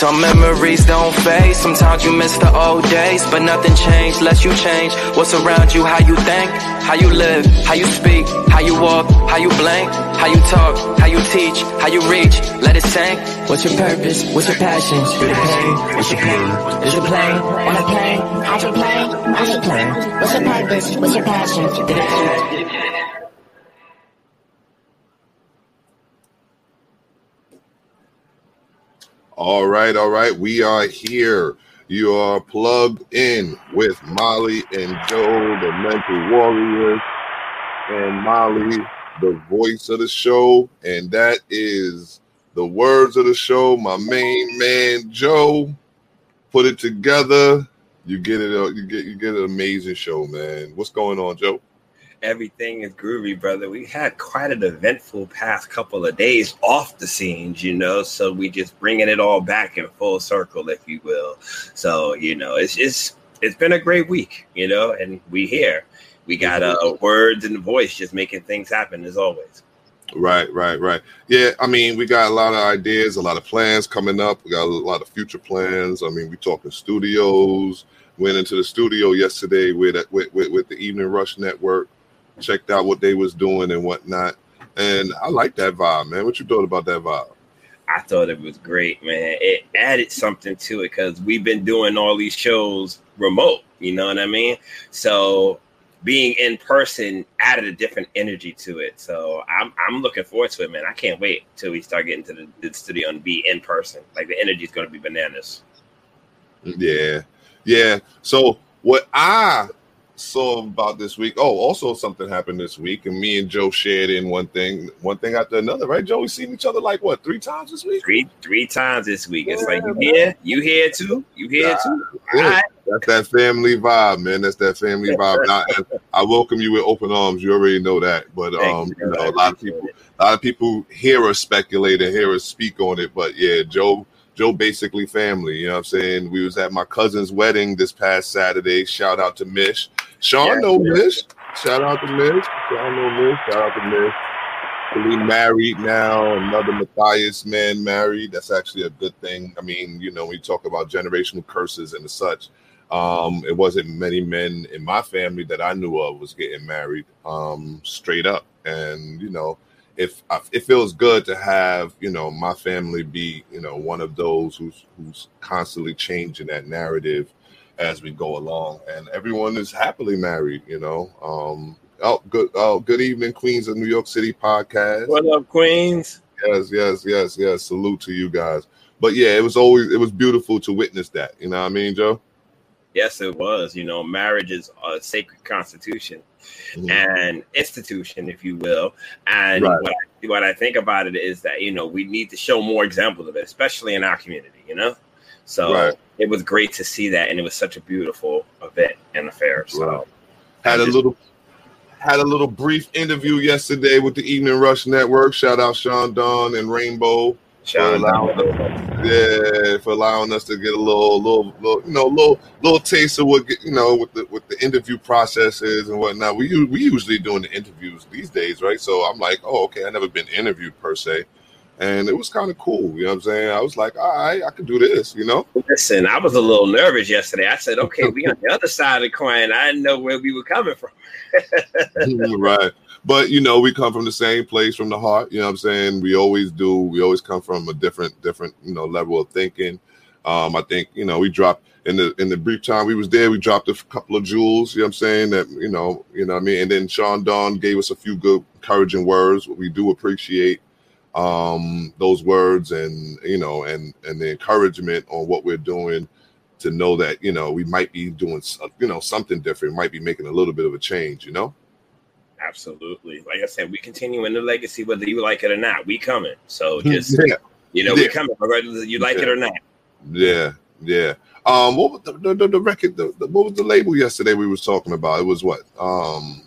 Some memories don't fade. Sometimes you miss the old days, but nothing changed unless you change. What's around you, how you think, how you live, how you speak, how you walk, how you blink, how you talk, how you teach, how you reach. Let it sink. What's your purpose? What's your passion? Feel the pain. What's your pain? Is your plane on a plane? How's your plane? How's your plane? What's your purpose? What's your passion? Did it All right, all right. We are here. You are plugged in with Molly and Joe, the mental warriors, and Molly, the voice of the show. And that is the words of the show. My main man, Joe, put it together. You get it. Uh, you get you get an amazing show, man. What's going on, Joe? Everything is groovy, brother. We had quite an eventful past couple of days off the scenes, you know. So we just bringing it all back in full circle, if you will. So you know, it's just it's been a great week, you know, and we here. We got uh, words and voice just making things happen as always. Right, right, right. Yeah, I mean, we got a lot of ideas, a lot of plans coming up. We got a lot of future plans. I mean, we talking studios. Went into the studio yesterday with with, with, with the Evening Rush Network checked out what they was doing and whatnot. And I like that vibe, man. What you thought about that vibe? I thought it was great, man. It added something to it because we've been doing all these shows remote. You know what I mean? So being in person added a different energy to it. So I'm I'm looking forward to it, man. I can't wait till we start getting to the, the studio and be in person. Like the energy is going to be bananas. Yeah, yeah. So what I saw about this week. Oh, also something happened this week, and me and Joe shared in one thing, one thing after another. Right, Joe? We seen each other like what three times this week? Three, three times this week. Yeah, it's like you here, you here too, you here too. Right. That's that family vibe, man. That's that family vibe. I, I, welcome you with open arms. You already know that, but um, you know, a lot of people, a lot of people hear us speculate and hear us speak on it. But yeah, Joe. Joe basically family, you know what I'm saying? We was at my cousin's wedding this past Saturday. Shout out to Mish. Sean yeah, know. Shout out to Mish. Sean know Mish. Shout out to Mish. We married now. Another Matthias man married. That's actually a good thing. I mean, you know, we talk about generational curses and such. Um, it wasn't many men in my family that I knew of was getting married um, straight up, and you know, if it feels good to have you know my family be you know one of those who's who's constantly changing that narrative as we go along, and everyone is happily married. You know, um, oh good oh good evening, Queens of New York City podcast. What up, Queens? Yes, yes, yes, yes. Salute to you guys. But yeah, it was always it was beautiful to witness that. You know what I mean, Joe? Yes, it was. You know, marriage is a sacred constitution mm-hmm. and institution, if you will. And right. what, I, what I think about it is that, you know, we need to show more examples of it, especially in our community, you know? So right. it was great to see that. And it was such a beautiful event and affair. So right. had a just, little had a little brief interview yesterday with the Evening Rush Network. Shout out Sean Don and Rainbow for allowing us, yeah, for allowing us to get a little, little, little, you know, little, little taste of what you know with the with the interview processes and whatnot. We we usually doing the interviews these days, right? So I'm like, oh, okay, I never been interviewed per se, and it was kind of cool. You know what I'm saying? I was like, all right, I can do this. You know. Listen, I was a little nervous yesterday. I said, okay, we on the other side of the coin. I didn't know where we were coming from. right but you know we come from the same place from the heart you know what i'm saying we always do we always come from a different different you know level of thinking um i think you know we dropped in the in the brief time we was there we dropped a couple of jewels you know what i'm saying that you know you know what i mean and then sean don gave us a few good encouraging words what we do appreciate um those words and you know and and the encouragement on what we're doing to know that you know we might be doing you know something different might be making a little bit of a change you know Absolutely. Like I said, we continue in the legacy whether you like it or not. We coming. So just Yeah. you know, Yeah. we coming regardless you like it or not. Yeah, yeah. Um, what was the, the, the, the record? The, the, what was the label yesterday we was talking about? It was what? Um,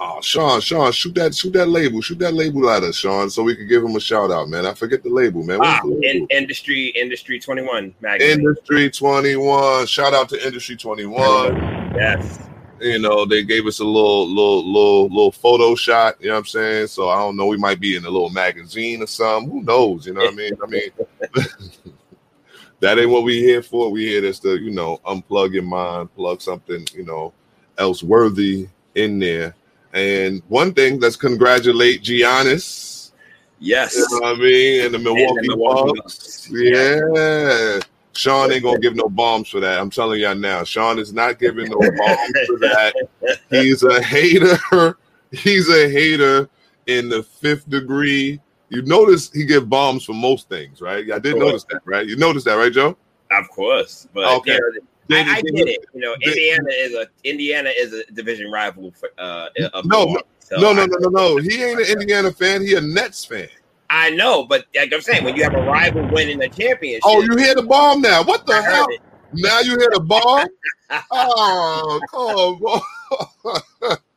oh, Sean, Sean, shoot that, shoot that label, shoot that label at us, Sean, so we can give him a shout out, man. I forget the label, man. Ah, the label? in, industry industry 21 magazine. Industry Twenty One. Shout out to Industry Twenty One. yes. You know, they gave us a little, little, little, little photo shot. You know what I'm saying? So I don't know. We might be in a little magazine or something. Who knows? You know what I mean? I mean, that ain't what we here for. We here just to, you know, unplug your mind, plug something, you know, else worthy in there. And one thing, let's congratulate Giannis. Yes. You know what I mean? And the And Milwaukee, the Milwaukee Bucks. Bucks. Yeah. Yeah. Sean ain't gonna give no bombs for that. I'm telling y'all now. Sean is not giving no bombs for that. He's a hater. He's a hater in the fifth degree. You notice he give bombs for most things, right? I did notice that, right? You noticed that, right, Joe? Of course. But Okay. you know, I, I Did- get it. You know, Indiana is a Indiana is a division rival for uh No. So No, no, no, no, no. He ain't an Indiana fan. He a Nets fan. I know, but like I'm saying, when you have a rival winning a championship, Oh, you hear the bomb now? What the I hell? Now you hear the bomb? oh, come on.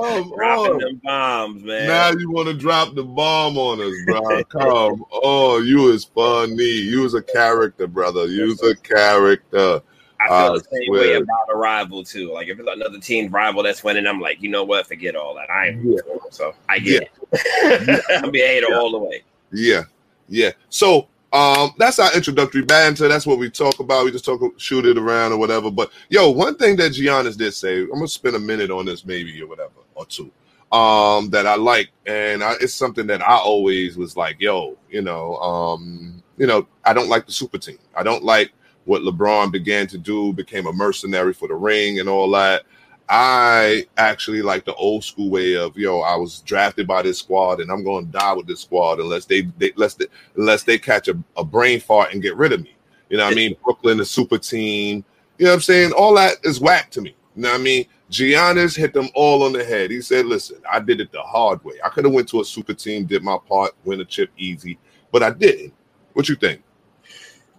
come dropping on. them bombs, man. Now you want to drop the bomb on us, bro. Come on. You is funny. You is a character, brother. You is a character. I feel I the same way swear. about a rival too. Like if it's another team rival that's winning, I'm like, you know what? Forget all that. I am Yeah. so I get it. I'm be a hater Yeah. all the way. Yeah, yeah. So um, that's our introductory banter. That's what we talk about. We just talk, shoot it around or whatever. But yo, one thing that Giannis did say, I'm gonna spend a minute on this, maybe or whatever, or two. Um, that I like, and I, it's something that I always was like, yo, you know, um, you know, I don't like the super team. I don't like what LeBron began to do, became a mercenary for the ring and all that. I actually like the old school way of yo. I was drafted by this squad, and I'm going to die with this squad unless they, they unless they, unless they catch a, a brain fart and get rid of me. You know what I mean? Brooklyn, the super team. You know what I'm saying? All that is whack to me. You know what I mean? Giannis hit them all on the head. He said, "Listen, I did it the hard way. I could have went to a super team, did my part, win a chip easy, but I didn't." What you think?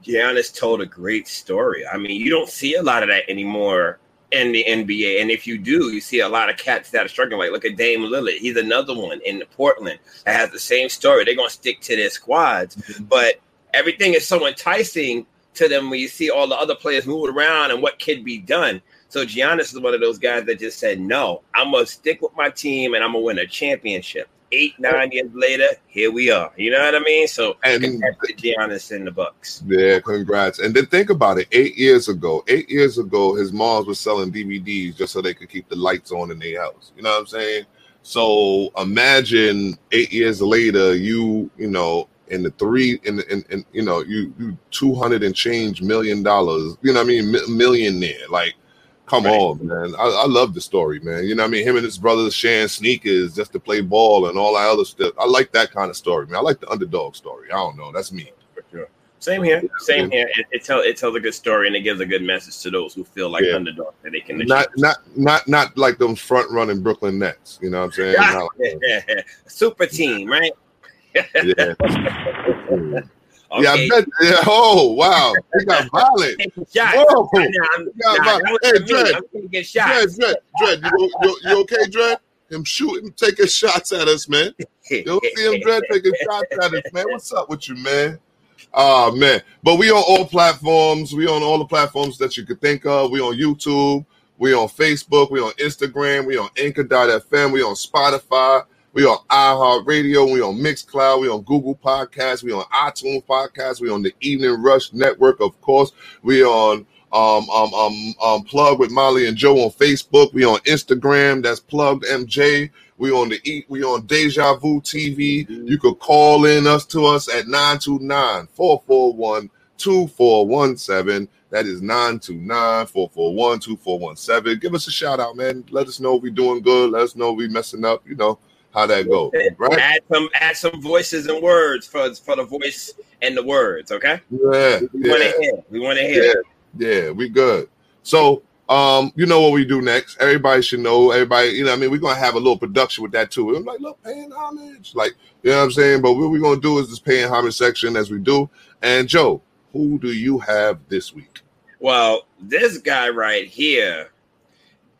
Giannis told a great story. I mean, you don't see a lot of that anymore in the NBA. And if you do, you see a lot of cats that are struggling. Like, look at Dame Lillard. He's another one in Portland that has the same story. They're going to stick to their squads. Mm-hmm. But everything is so enticing to them when you see all the other players moving around and what can be done. So Giannis is one of those guys that just said, no, I'm to stick with my team and I'm to win a championship. Eight, nine years later, here we are. You know what I mean? So, And congrats to Giannis in the Bucks. Yeah, congrats. And then think about it. Eight years ago, eight years ago, his moms was selling DVDs just so they could keep the lights on in their house. You know what I'm saying? So imagine eight years later, you, you know, in the three, in, in, in you know, you, you 200 and change million dollars, you know what I mean? Mi- millionaire. Like, come Right. on, man. I, I love the story, man. You know what I mean? Him and his brothers sharing sneakers just to play ball and all that other stuff. I like that kind of story, man. I like the underdog story. I don't know. That's me. Sure. Same here. Same here. It, it tells it tells a good story and it gives a good message to those who feel like Yeah. underdogs that they can not not not not like them front running Brooklyn Nets. You know what I'm saying? Not Super team, right? yeah. Okay. Yeah, I bet. Yeah. Oh wow, he got violent. Shot. Whoa. Nah, I'm, nah, hey. Dred. I'm gonna get Dred. Dred, Dred, you, you, you okay, Dred? Him shooting, taking shots at us, man. You don't see him, Dred, taking shots at us, man. What's up with you, man? Oh man, but we on all platforms. We on all the platforms that you could think of. We on YouTube. We on Facebook. We on Instagram. We on Anchor.fm. We on Spotify. We on iHeartRadio. We on Mixcloud. We on Google Podcasts. We on iTunes Podcasts. We on the Evening Rush Network, of course. We on um um um um plug with Molly and Joe on Facebook. We on Instagram. That's plugged MJ. We on the eat. We on Deja Vu TV. You could call in us to us at 929-441-2417. That is 929-441-2417. Give us a shout out, man. Let us know if we doing good. Let us know if we messing up. You know how that go? right? Add some add some voices and words for for the voice and the words. Okay. Yeah, We want to hear. We want to hear. Yeah, yeah, we good. So um, you know what we do next. Everybody should know. Everybody, you know, I mean, we're gonna have a little production with that too. I'm like, look, paying homage, like, you know what I'm saying. But what we're gonna do is this paying homage section as we do. And Joe, who do you have this week? Well, this guy right here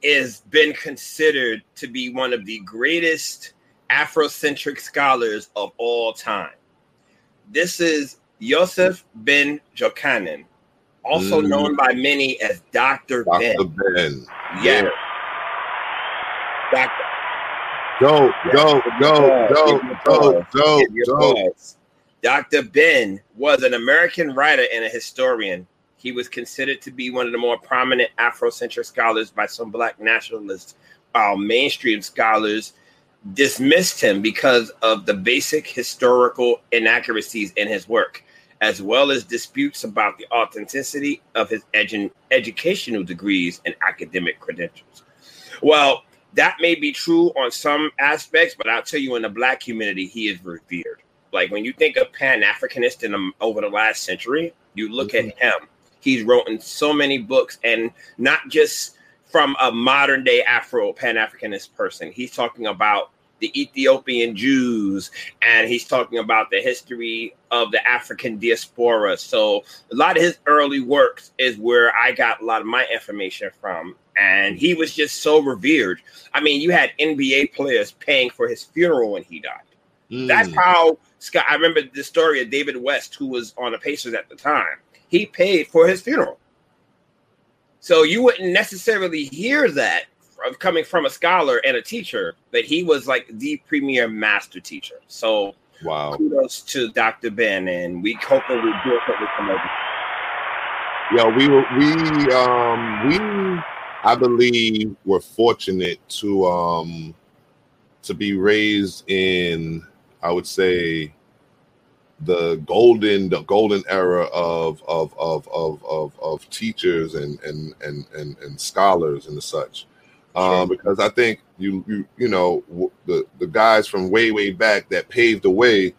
is been considered to be one of the greatest Afrocentric scholars of all time. This is Yosef Ben Jochannan, also mm. known by many as Dr. Dr. Ben. Ben. Yeah. Doctor. Go, go, go, go, go, go, go. Dr. Ben was an American writer and a historian. He was considered to be one of the more prominent Afrocentric scholars by some Black nationalists, while mainstream scholars dismissed him because of the basic historical inaccuracies in his work, as well as disputes about the authenticity of his edu- educational degrees and academic credentials. Well, that may be true on some aspects, but I'll tell you, in the Black community, he is revered. Like when you think of Pan Africanist in the, over the last century, you look mm-hmm. at him. He's written so many books, and not just from a modern day Afro Pan Africanist person. He's talking about the Ethiopian Jews, and he's talking about the history of the African diaspora. So a lot of his early works is where I got a lot of my information from. And he was just so revered. I mean, you had NBA players paying for his funeral when he died. Mm. That's how Scott. I remember the story of David West, who was on the Pacers at the time. He paid for his funeral. So you wouldn't necessarily hear that coming from a scholar and a teacher that he was like the premier master teacher. So wow, kudos to Dr. Ben, and we hope that we do it with him over. Yeah, we were we um we I believe were fortunate to um to be raised in I would say the golden the golden era of of of of of, of teachers and, and and and and scholars and the such um, because I think you you you know the the guys from way way back that paved the way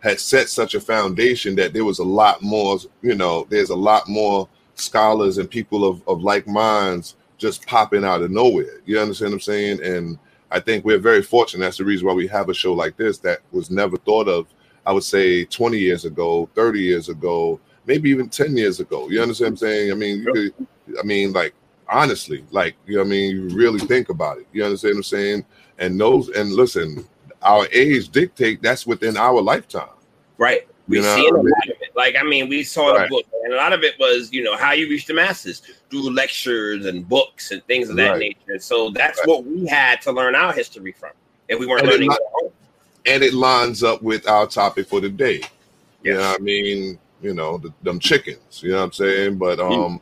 had set such a foundation that there was a lot more you know there's a lot more scholars and people of, of like minds just popping out of nowhere. You understand what I'm saying? And I think we're very fortunate. That's the reason why we have a show like this that was never thought of. I would say 20 years ago, 30 years ago, maybe even 10 years ago. You understand what I'm saying? I mean, you could, I mean, like honestly, like you know, I mean, you really think about it. You understand what I'm saying? And those and listen, our age dictate that's within our lifetime. Right. We see a lot of it. Like, I mean, we saw right. the book, and a lot of it was, you know, how you reach the masses through lectures and books and things of that right. nature. So that's right. what we had to learn our history from if we weren't and learning it, home. And it lines up with our topic for the day. Yes. You know I mean? You know, the, them chickens, you know what I'm saying? But um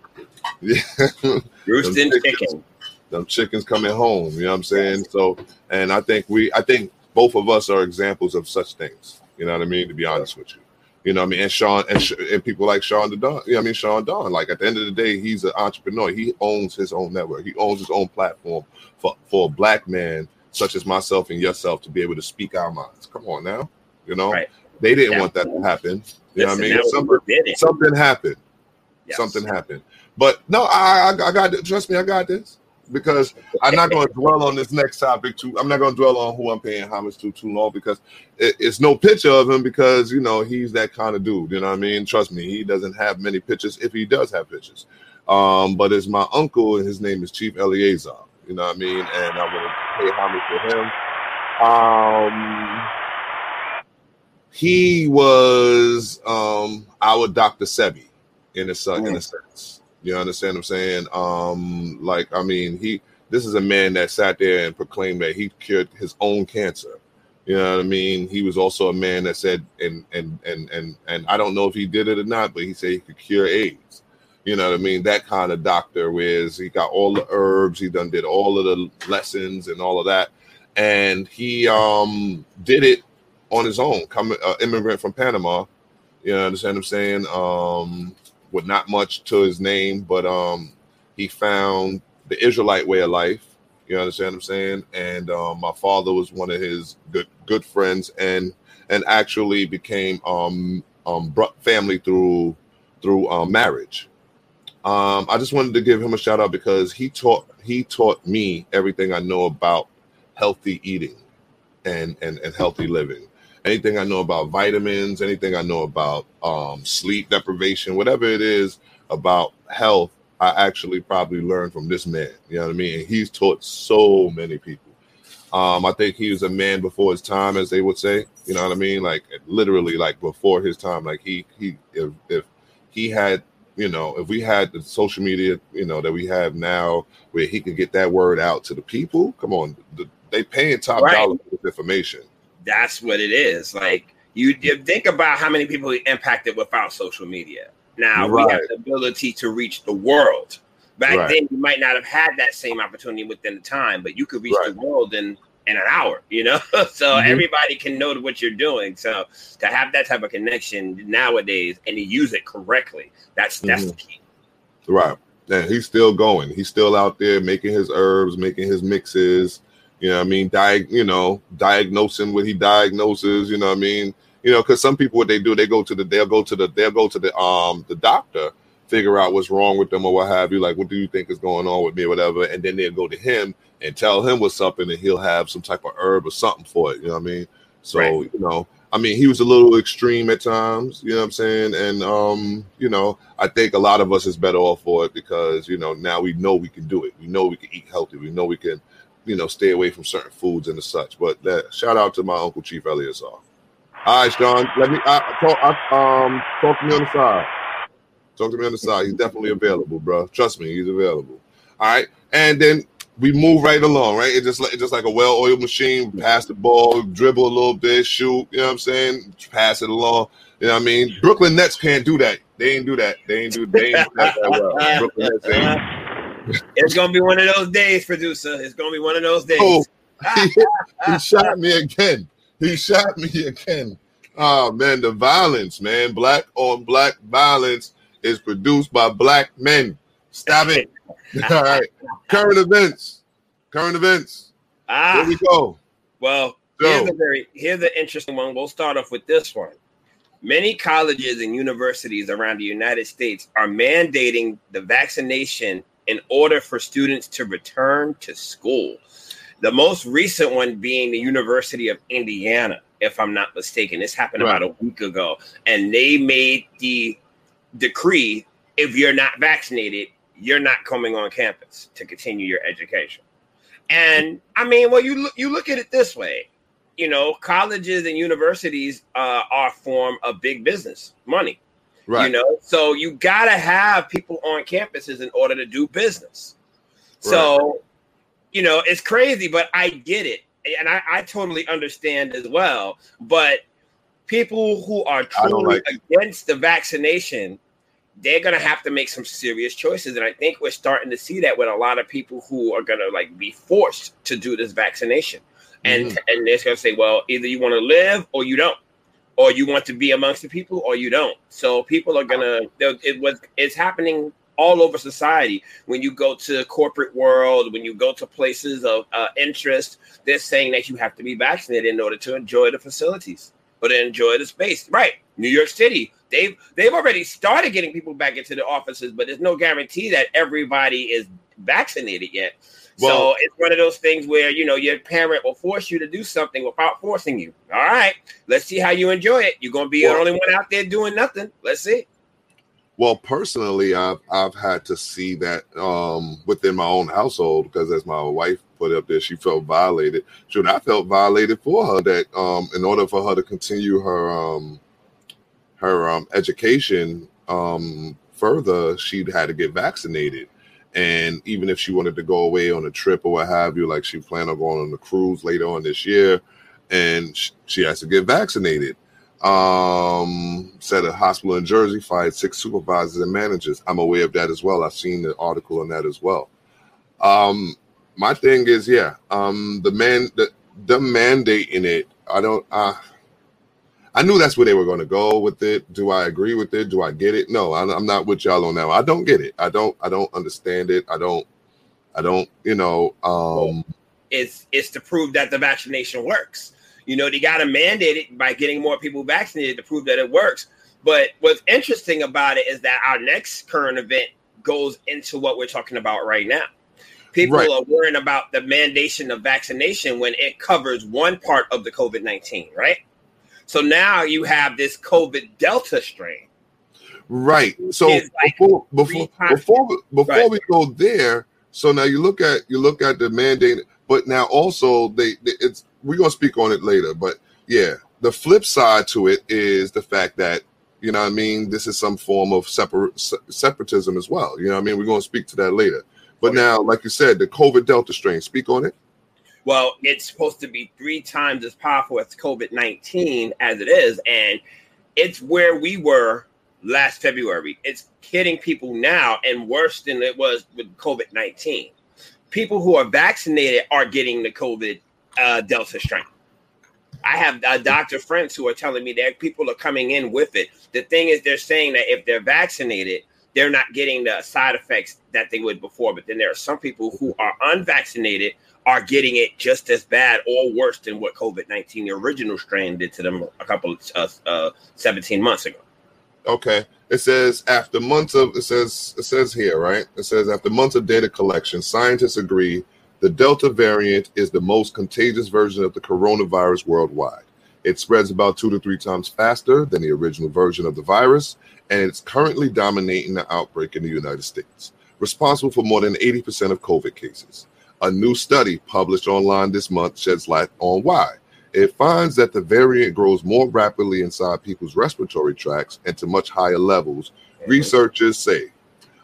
yeah. Roosting them chickens, chicken. Them chickens coming home, you know what I'm saying? So and I think we I think both of us are examples of such things. You know what I mean? To be honest with you. You know what I mean? And Sean and, and people like Sean the Don. You know what I mean? Sean Don. Like at the end of the day, he's an entrepreneur. He owns his own network. He owns his own platform for, for a black man such as myself and yourself to be able to speak our minds. Come on now. You know, right. they didn't yeah. want that to happen. You Listen, know what I mean? Something, something happened. Yes. Something happened. But no, I, I, I got it. Trust me, I got this because I'm not going to dwell on this next topic too. I'm not going to dwell on who I'm paying homage to too long because it, it's no picture of him because you know he's that kind of dude. You know what I mean? Trust me, he doesn't have many pictures if he does have pictures. Um, but it's my uncle and his name is Chief Eleazar. You know what I mean? And I want to pay homage to him. Um, he was um our Dr. Sebi in a, mm. in a sense. You understand what I'm saying? Um, like, I mean, he this is a man that sat there and proclaimed that he cured his own cancer. You know what I mean? He was also a man that said, and and and and and I don't know if he did it or not, but he said he could cure AIDS. You know what I mean? That kind of doctor, whereas he got all the herbs, he done did all of the lessons and all of that, and he um did it on his own. Coming uh, immigrant from Panama, you know, understand what I'm saying? Um, with not much to his name, but um, he found the Israelite way of life. You understand what I'm saying? And um, my father was one of his good good friends, and and actually became um um family through through um, marriage. Um, I just wanted to give him a shout out because he taught he taught me everything I know about healthy eating and and, and healthy living. Anything I know about vitamins, anything I know about um, sleep deprivation, whatever it is about health, I actually probably learned from this man. You know what I mean? And he's taught so many people. Um, I think he was a man before his time, as they would say. You know what I mean? Like literally, like before his time. Like he he if, if he had you know if we had the social media you know that we have now where he could get that word out to the people. Come on, the, they paying top Right. dollar for this information. That's what it is. Like you, you think about how many people impacted without social media. Now we have the ability to reach the world. Back Right. then, you might not have had that same opportunity within the time, but you could reach Right. the world in in an hour. You know, so Mhm. everybody can know what you're doing. So to have that type of connection nowadays and to use it correctly, that's that's Mhm. the key. Right. And he's still going. He's still out there making his herbs, making his mixes. You know what I mean? Diag, you know, diagnosing what he diagnoses, you know what I mean? You know, because some people what they do, they go to the they'll go to the they'll go to the um the doctor, figure out what's wrong with them or what have you, like what do you think is going on with me or whatever, and then they'll go to him and tell him what's up, and he'll have some type of herb or something for it. You know what I mean? So, Right. you know, I mean, he was a little extreme at times, you know what I'm saying? And um, you know, I think a lot of us is better off for it because you know now we know we can do it. We know we can eat healthy. We know we can, you know, stay away from certain foods and the such. But shout out to my uncle Chief Eleazar. All right, Sean, let me I, talk. I, um, talk to me on the side. Talk to me on the side. He's definitely available, bro. Trust me, he's available. All right, and then we move right along, right? It's just like just like a well-oiled machine. Pass the ball, dribble a little bit, shoot. You know what I'm saying? Pass it along. You know what I mean? Brooklyn Nets can't do that. They ain't do that. They ain't do. They ain't do that, that well. Brooklyn Nets ain't. It's gonna be one of those days, producer. It's gonna be one of those days. Oh, he, he shot me again. He shot me again. Oh man, the violence, man. Black on black violence is produced by black men. Stop it. All right. Current events. Current events. Ah, Here ah, we go. well, here's a very here's the interesting one. We'll start off with this one. Many colleges and universities around the United States are mandating the vaccination in order for students to return to school. The most recent one being the University of Indiana, if I'm not mistaken. This happened about a week ago, and they made the decree if you're not vaccinated, you're not coming on campus to continue your education. And I mean, well, you look you look at it this way, you know, colleges and universities uh, are a form of big business money. Right. You know, so you gotta have people on campuses in order to do business. So, you know, it's crazy, but I get it, and I, I totally understand as well. But people who are truly like against the vaccination, they're gonna have to make some serious choices, and I think we're starting to see that with a lot of people who are gonna like be forced to do this vaccination, and Mm-hmm. and they're gonna say, well, either you want to live or you don't or you want to be amongst the people or you don't. So people are gonna it was it's happening all over society. When you go to corporate world, when you go to places of uh, interest, they're saying that you have to be vaccinated in order to enjoy the facilities or to enjoy the space. Right? New York City, they've they've already started getting people back into the offices, but there's no guarantee that everybody is vaccinated yet. so it's one of those things where you know your parent will force you to do something without forcing you. All right, let's see how you enjoy it. You're gonna be Well- the only one out there doing nothing. Let's see. Well, personally, I've I've had to see that um, within my own household because as my wife put up there, she felt violated. Should I felt violated for her that um, in order for her to continue her um, her um, education um, further, she'd had to get vaccinated. And even if she wanted to go away on a trip or what have you, like she planned on going on a cruise later on this year, and she has to get vaccinated. Um, said a hospital in Jersey fired six supervisors and managers. I'm aware of that as well. I've seen the article on that as well. Um, my thing is, yeah, um, the man, the, the mandate in it. I don't. Uh, I knew that's where they were going to go with it. Do I agree with it? Do I get it? No, I'm, not with y'all on that. I don't get it. I don't. I don't understand it. I don't. I don't. You know. Um, It's it's to prove that the vaccination works. You know, they got to mandate it by getting more people vaccinated to prove that it works. But what's interesting about it is that our next current event goes into what we're talking about right now. People Right. are worrying about the mandation of vaccination when it covers one part of the COVID 19, right? So now you have this COVID Delta strain. Right. So like before before before before Right. we go there, so now you look at you look at the mandate, but now also they, they it's we're gonna speak on it later, but yeah, the flip side to it is the fact that you know what I mean this is some form of separate separatism as well. You know what I mean? We're gonna speak to that later. But Okay. now, like you said, the COVID Delta strain, speak on it. Well, it's supposed to be three times as powerful as COVID 19 as it is. And it's where we were last February. It's hitting people now and worse than it was with COVID 19. People who are vaccinated are getting the COVID uh, Delta strain. I have uh, doctor friends who are telling me that people are coming in with it. The thing is, they're saying that if they're vaccinated, they're not getting the side effects that they would before. But then there are some people who are unvaccinated are getting it just as bad or worse than what COVID 19, the original strain, did to them a couple of uh, uh, 17 months ago. Okay. It says after months of it says it says here, right? It says after months of data collection, scientists agree the Delta variant is the most contagious version of the coronavirus worldwide. It spreads about two to three times faster than the original version of the virus, and it's currently dominating the outbreak in the United States, responsible for more than 80% of COVID cases. A new study published online this month sheds light on why. It finds that the variant grows more rapidly inside people's respiratory tracts and to much higher levels, researchers say.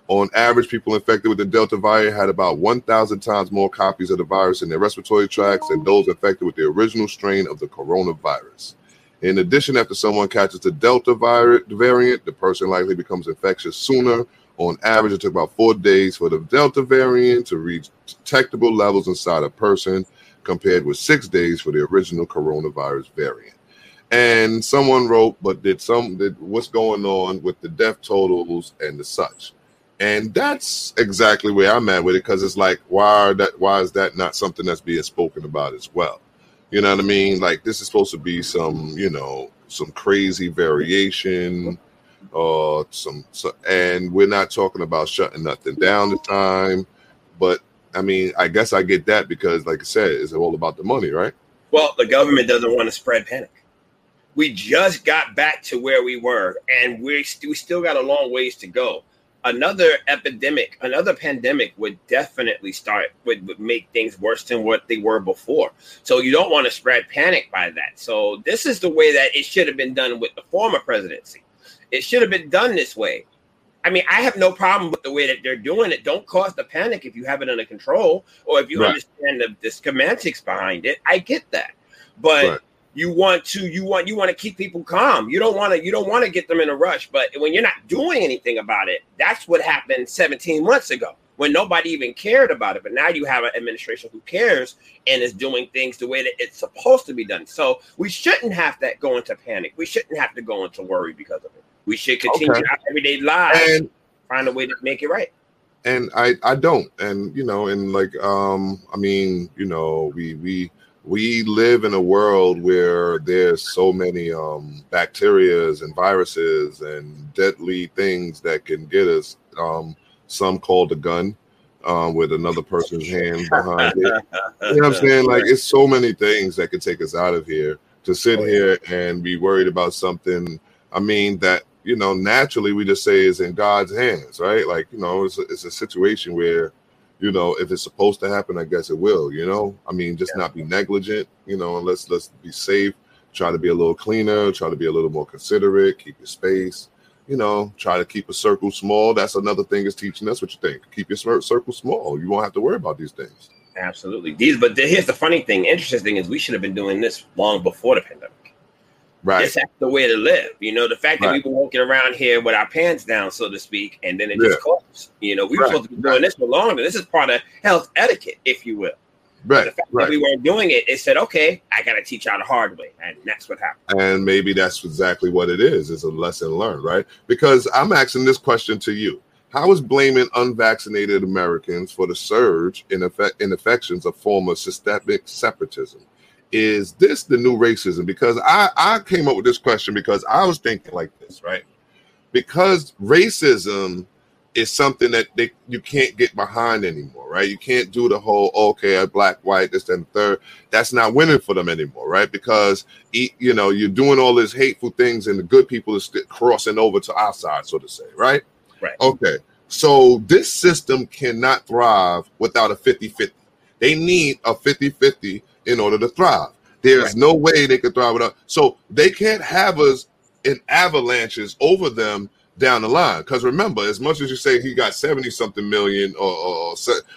On average, people infected with the Delta variant had about 1,000 times more copies of the virus in their respiratory tracts than those infected with the original strain of the coronavirus. In addition, after someone catches the Delta variant, the person likely becomes infectious sooner. On average, it took about four days for the Delta variant to reach detectable levels inside a person, compared with six days for the original coronavirus variant. And someone wrote, but did some did what's going on with the death totals and the such? And that's exactly where I'm at with it because it's like, why that? Why is that not something that's being spoken about as well? You know what I mean? Like this is supposed to be some, you know, some crazy variation, uh, some, so, and we're not talking about shutting nothing down this time. But I mean, I guess I get that because, like I said, it's all about the money, right? Well, the government doesn't want to spread panic. We just got back to where we were, and we st- we still got a long ways to go. Another epidemic, another pandemic would definitely start would, would make things worse than what they were before. So you don't want to spread panic by that. So this is the way that it should have been done with the former presidency. It should have been done this way. I mean, I have no problem with the way that they're doing it. Don't cause the panic if you have it under control or if you Right. understand the, the schematics behind it. I get that, but Right. You want to you want you want to keep people calm. You don't want to you don't want to get them in a rush. But when you're not doing anything about it, that's what happened 17 months ago when nobody even cared about it. But now you have an administration who cares and is doing things the way that it's supposed to be done. So we shouldn't have to go into panic. We shouldn't have to go into worry because of it. We should continue Okay. our everyday lives, And find a way to make it right. and I I don't and you know and like um I mean you know we we we live in a world where there's so many um bacterias and viruses and deadly things that can get us um some called a gun um with another person's hand behind it. You know what I'm saying? Like it's so many things that could take us out of here to sit Oh, here and be worried about something. I mean that you know naturally we just say is in God's hands right? Like you know it's a, it's a situation where you know if it's supposed to happen I guess it will you know? I mean just not be negligent you know and let's let's be safe. Try to be a little cleaner try to be a little more considerate keep your space you know try to keep a circle small. That's another thing is teaching us what you think. Keep your circle small. You won't have to worry about these things. Absolutely. These, but the, here's the funny thing. Interesting thing is we should have been doing this long before the pandemic. Right This is the way to live. You know, the fact that Right. we've been walking around here with our pants down, so to speak, and then it just Yeah. closed. You know, we were Right. supposed to be doing this for longer. This is part of health etiquette, if you will. right The fact right that we weren't doing it, it said, okay, I got to teach y'all the hard way. And that's what happened. and maybe that's exactly what it is is a lesson learned right because i'm asking this question to you how is blaming unvaccinated americans for the surge in, effect, in infections a form of systemic separatism is this the new racism because i i came up with this question because i was thinking like this right because racism is something that they you can't get behind anymore, right? You can't do the whole okay, a black, white, this, and third. That's not winning for them anymore, right? Because you know you're doing all these hateful things, and the good people are crossing over to our side, so to say, right? Right. Okay. So this system cannot thrive without a 50-50. They need a 50-50 in order to thrive. There's right. no way they could thrive without. So they can't have us in avalanches over them down the line. Because remember, as much as you say he got 70 something million or, or,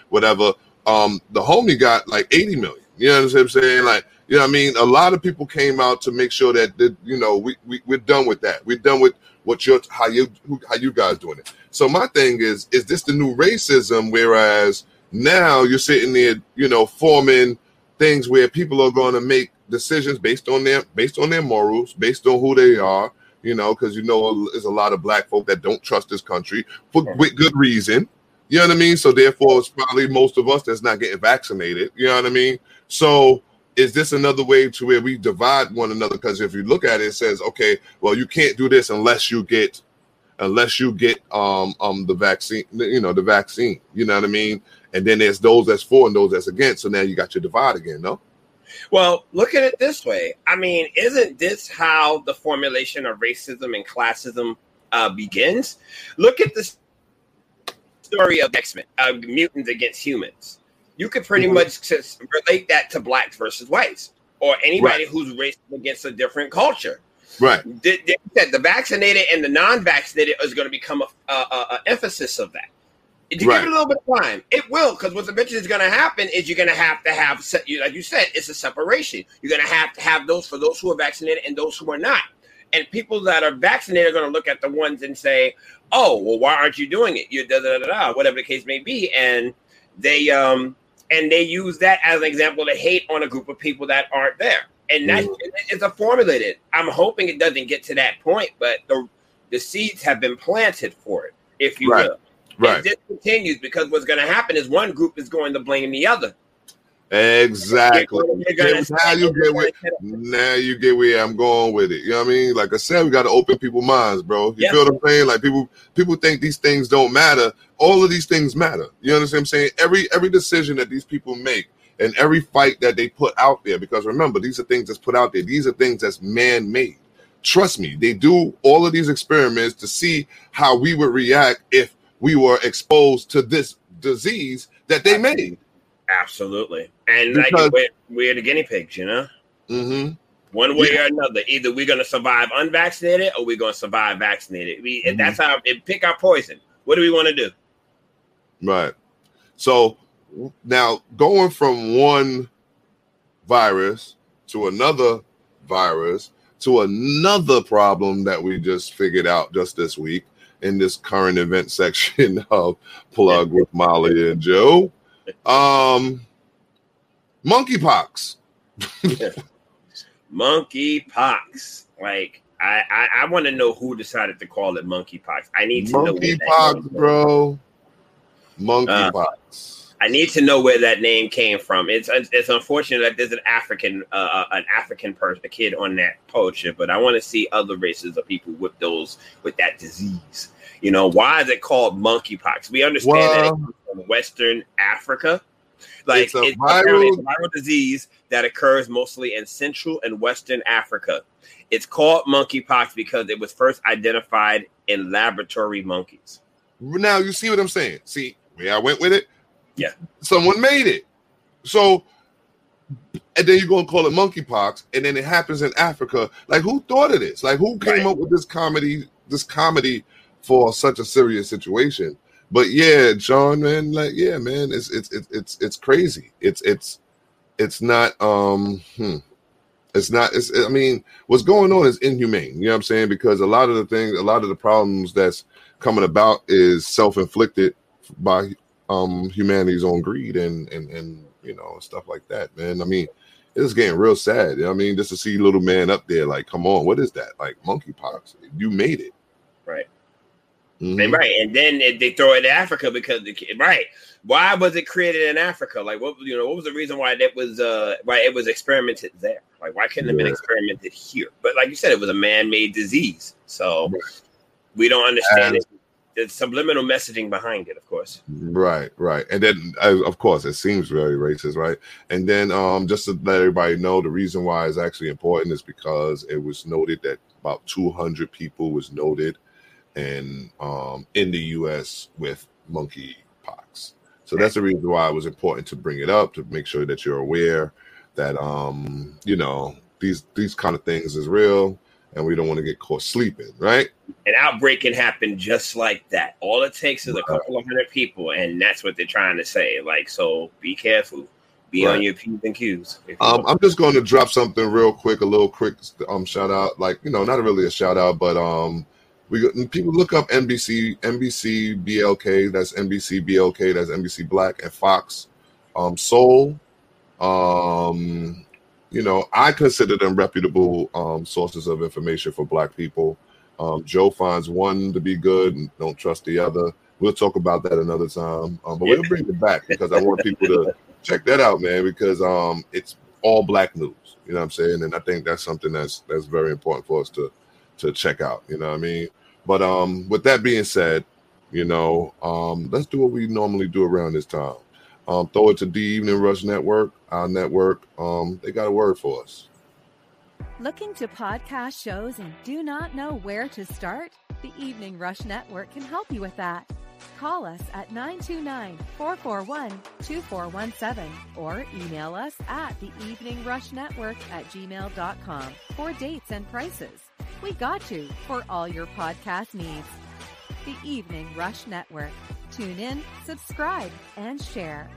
whatever, um, the homie got like 80 million. You know what I'm saying? Like, you know what I mean? A lot of people came out to make sure that, that you know, we, we, we're done with that. We're done with what you're, how you, how you guys doing it. So my thing is, is this the new racism? Whereas now you're sitting there, you know, forming things where people are going to make decisions based on their, based on their morals, based on who they are, you know, because you know there's a lot of black folk that don't trust this country for with good reason. You know what I mean? So therefore, it's probably most of us that's not getting vaccinated. You know what I mean? So is this another way to where we divide one another? Because if you look at it, it says, okay, well, you can't do this unless you get unless you get um um the vaccine, you know, the vaccine. You know what I mean? And then there's those that's for and those that's against. So now you got your divide again, no? Well, look at it this way. I mean, isn't this how the formulation of racism and classism uh, begins? Look at the story of X Men, uh, mutants against humans. You could pretty mm-hmm. much relate that to blacks versus whites, or anybody right. who's racist against a different culture. Right. They, they said the vaccinated and the non-vaccinated is going to become a, a, a emphasis of that. If you right. give it a little bit of time, it will. Because what's eventually is going to happen is you're going to have to have, like you said, it's a separation. You're going to have to have those for those who are vaccinated and those who are not. And people that are vaccinated are going to look at the ones and say, "Oh, well, why aren't you doing it? You da da da da, whatever the case may be." And they um and they use that as an example to hate on a group of people that aren't there. And that mm. it's a formulated. I'm hoping it doesn't get to that point, but the the seeds have been planted for it, if you right. will. Right. And this continues because what's going to happen is one group is going to blame the other. Exactly. Now you get where now you get where I'm going with it. You know what I mean? Like I said, we got to open people's minds, bro. You feel what I'm saying? Like people people think these things don't matter. All of these things matter. You understand what I'm saying? Every every decision that these people make and every fight that they put out there, because remember, these are things that's put out there. These are things that's man-made. Trust me, they do all of these experiments to see how we would react if we were exposed to this disease that they made. Absolutely. And because, like we're, we're, the guinea pigs, you know? Mm-hmm. One way yeah. or another. Either we're gonna survive unvaccinated or we're gonna survive vaccinated. We mm-hmm. that's how it pick our poison. What do we want to do? Right. So now going from one virus to another virus to another problem that we just figured out just this week in this current event section of Plug with Molly and Joe. Um, monkeypox. monkeypox. Like I, I, I want to know who decided to call it monkeypox. I need to monkey know monkeypox, bro. Monkeypox. Uh, I need to know where that name came from. It's it's unfortunate that there's an African uh, uh an African person, a kid on that poster, but I want to see other races of people with those with that disease. You know, why is it called monkeypox? We understand well, that it's from Western Africa. Like it's a, it's, viral, a viral disease that occurs mostly in Central and Western Africa. It's called monkeypox because it was first identified in laboratory monkeys. Now you see what I'm saying. See where I went with it yeah. Someone made it. So and then you're gonna call it monkeypox, and then it happens in Africa. Like who thought of this? Like who came right. up with this comedy, this comedy for such a serious situation? But yeah, John, man, like yeah, man, it's it's it's it's, it's crazy. It's it's it's not um hmm. It's not. It's. I mean, what's going on is inhumane. You know what I'm saying? Because a lot of the things, a lot of the problems that's coming about is self-inflicted by um humanity's own greed and and and you know stuff like that, man. I mean, it's getting real sad. You know I mean, just to see little man up there, like, come on, what is that? Like monkeypox. You made it. Right. Mm-hmm. And right, and then they throw it in Africa because the right. Why was it created in Africa? Like, what you know, what was the reason why that was uh why it was experimented there? Like, why couldn't it have been experimented here? But like you said, it was a man-made disease, so we don't understand as, it the subliminal messaging behind it, of course. Right, right, and then uh, of course it seems very racist, right? And then um, just to let everybody know, the reason why it's actually important is because it was noted that about 200 people was noted and um, in the U.S. with monkeypox. So that's the reason why it was important to bring it up to make sure that you're aware that um, you know these these kind of things is real and we don't want to get caught sleeping, right? An outbreak can happen just like that. All it takes is a couple of hundred people, and that's what they're trying to say. Like, so be careful. Be right. on your P's and Q's. Um, I'm just going to drop something real quick, a little quick um shout out, like you know, not really a shout out, but um, we people look up NBC, NBC BLK, that's NBC BLK, that's NBC Black, and Fox, um, Soul, um, you know, I consider them reputable um, sources of information for Black people. Um, Jo finds one to be good and don't trust the other. We'll talk about that another time, um, but we'll bring it back because I want people to check that out, man, because um, it's all Black news. You know what I'm saying? And I think that's something that's that's very important for us to to check out. You know what I mean? But um, with that being said, you know, um, let's do what we normally do around this time. Um, throw it to the Evening Rush Network, our network. Um, they got a word for us. Looking to podcast shows and do not know where to start? The Evening Rush Network can help you with that. Call us at 929 441 2417 or email us at the Evening Rush Network at gmail.com for dates and prices. We got you for all your podcast needs. The Evening Rush Network. Tune in, subscribe, and share.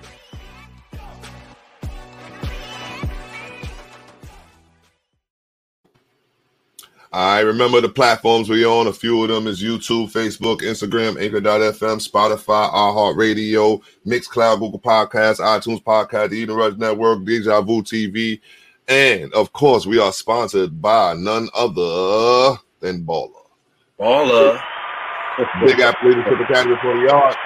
I remember the platforms we on. A few of them is YouTube, Facebook, Instagram, Anchor.fm, Spotify, iHeartRadio, Mixcloud, Google Podcasts, iTunes Podcast, the Evening Rush Network, Deja Vu TV, and of course, we are sponsored by none other than Baller. Baller. Big Apple Leadership Academy for the Art.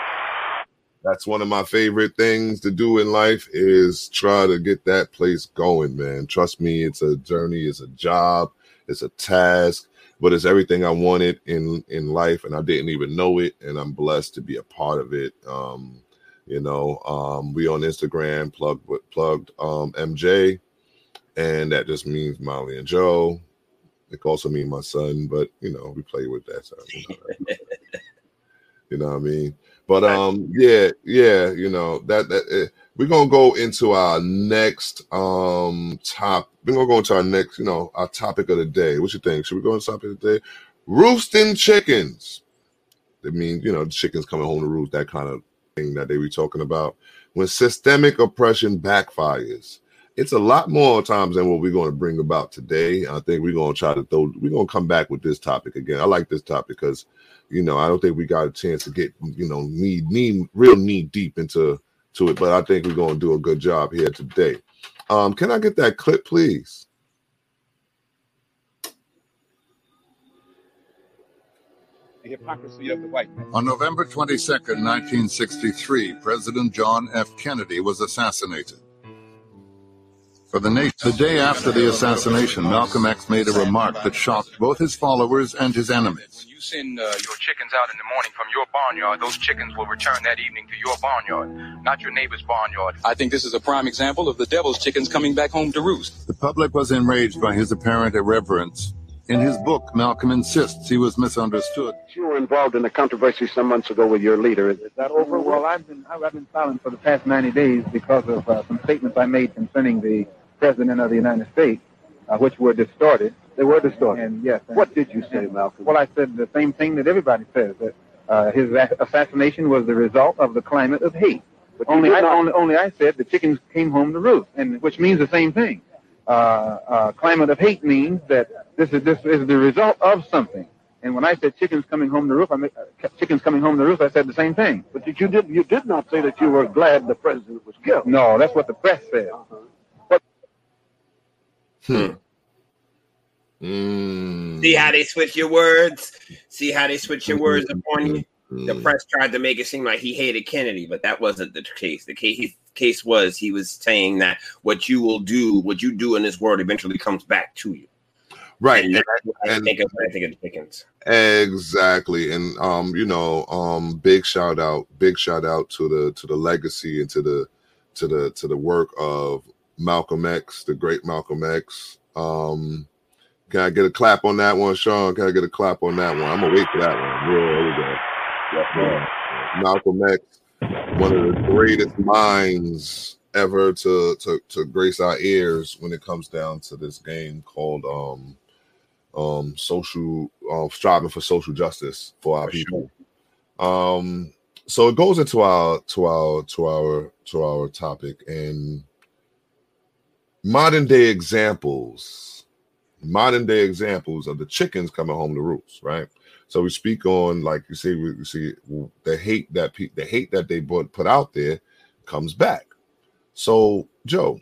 That's one of my favorite things to do in life is try to get that place going, man. Trust me, it's a journey, it's a job, it's a task, but it's everything I wanted in in life, and I didn't even know it, and I'm blessed to be a part of it. Um, you know, um, we on Instagram plugged plugged um, MJ, and that just means Molly and Jo. It can also mean my son, but you know, we play with that. So, you, know, you know what I mean? But um, yeah, yeah, you know that that uh, we're gonna go into our next um top. We're gonna go into our next, you know, our topic of the day. What you think? Should we go into topic of the day? Roosting chickens. That means you know chickens coming home to roost. That kind of thing that they be talking about when systemic oppression backfires it's a lot more times than what we're going to bring about today. I think we're going to try to throw, we're going to come back with this topic again. I like this topic because, you know, I don't think we got a chance to get, you know, need, need, real knee deep into to it, but I think we're going to do a good job here today. Um, can I get that clip, please? The hypocrisy of the white man. On November 22nd, 1963, President John F. Kennedy was assassinated. For the nation, the day after the assassination, Malcolm X made a remark that shocked both his followers and his enemies. When you send uh, your chickens out in the morning from your barnyard, those chickens will return that evening to your barnyard, not your neighbor's barnyard. I think this is a prime example of the devil's chickens coming back home to roost. The public was enraged by his apparent irreverence. In his book, Malcolm insists he was misunderstood. You were involved in a controversy some months ago with your leader. Is that over? Well, I've been I've been silent for the past 90 days because of uh, some statements I made concerning the president of the United States, uh, which were distorted. They were distorted. And yes. And, what did you say, Malcolm? Well, I said the same thing that everybody says that uh, his assassination was the result of the climate of hate. But only I, only, only I said the chickens came home to roost, and which means the same thing. Uh, uh, climate of hate means that this is this is the result of something. And when I said chickens coming home to roof, I mean, uh, chickens coming home to roof, I said the same thing. But did you did you did not say that you were glad the president was killed? No, that's what the press said. Uh-huh. Hmm. Mm. See how they switch your words? See how they switch your words upon you? The press tried to make it seem like he hated Kennedy, but that wasn't the case. The case, case was he was saying that what you will do, what you do in this world, eventually comes back to you. Right. And, And- that's what I and- think of I think of the chickens. Exactly, and um, you know, um, big shout out, big shout out to the to the legacy and to the to the to the work of Malcolm X, the great Malcolm X. Um, can I get a clap on that one, Sean? Can I get a clap on that one? I'm gonna wait for that one. Yeah, there we go. Malcolm X, one of the greatest minds ever to to to grace our ears when it comes down to this game called um um social uh, striving for social justice for our For people. Um so it goes into our to our to our to our topic and modern day examples modern day examples of the chickens coming home to roost right so we speak on like you see we see the hate that pe- the hate that they put put out there comes back so jo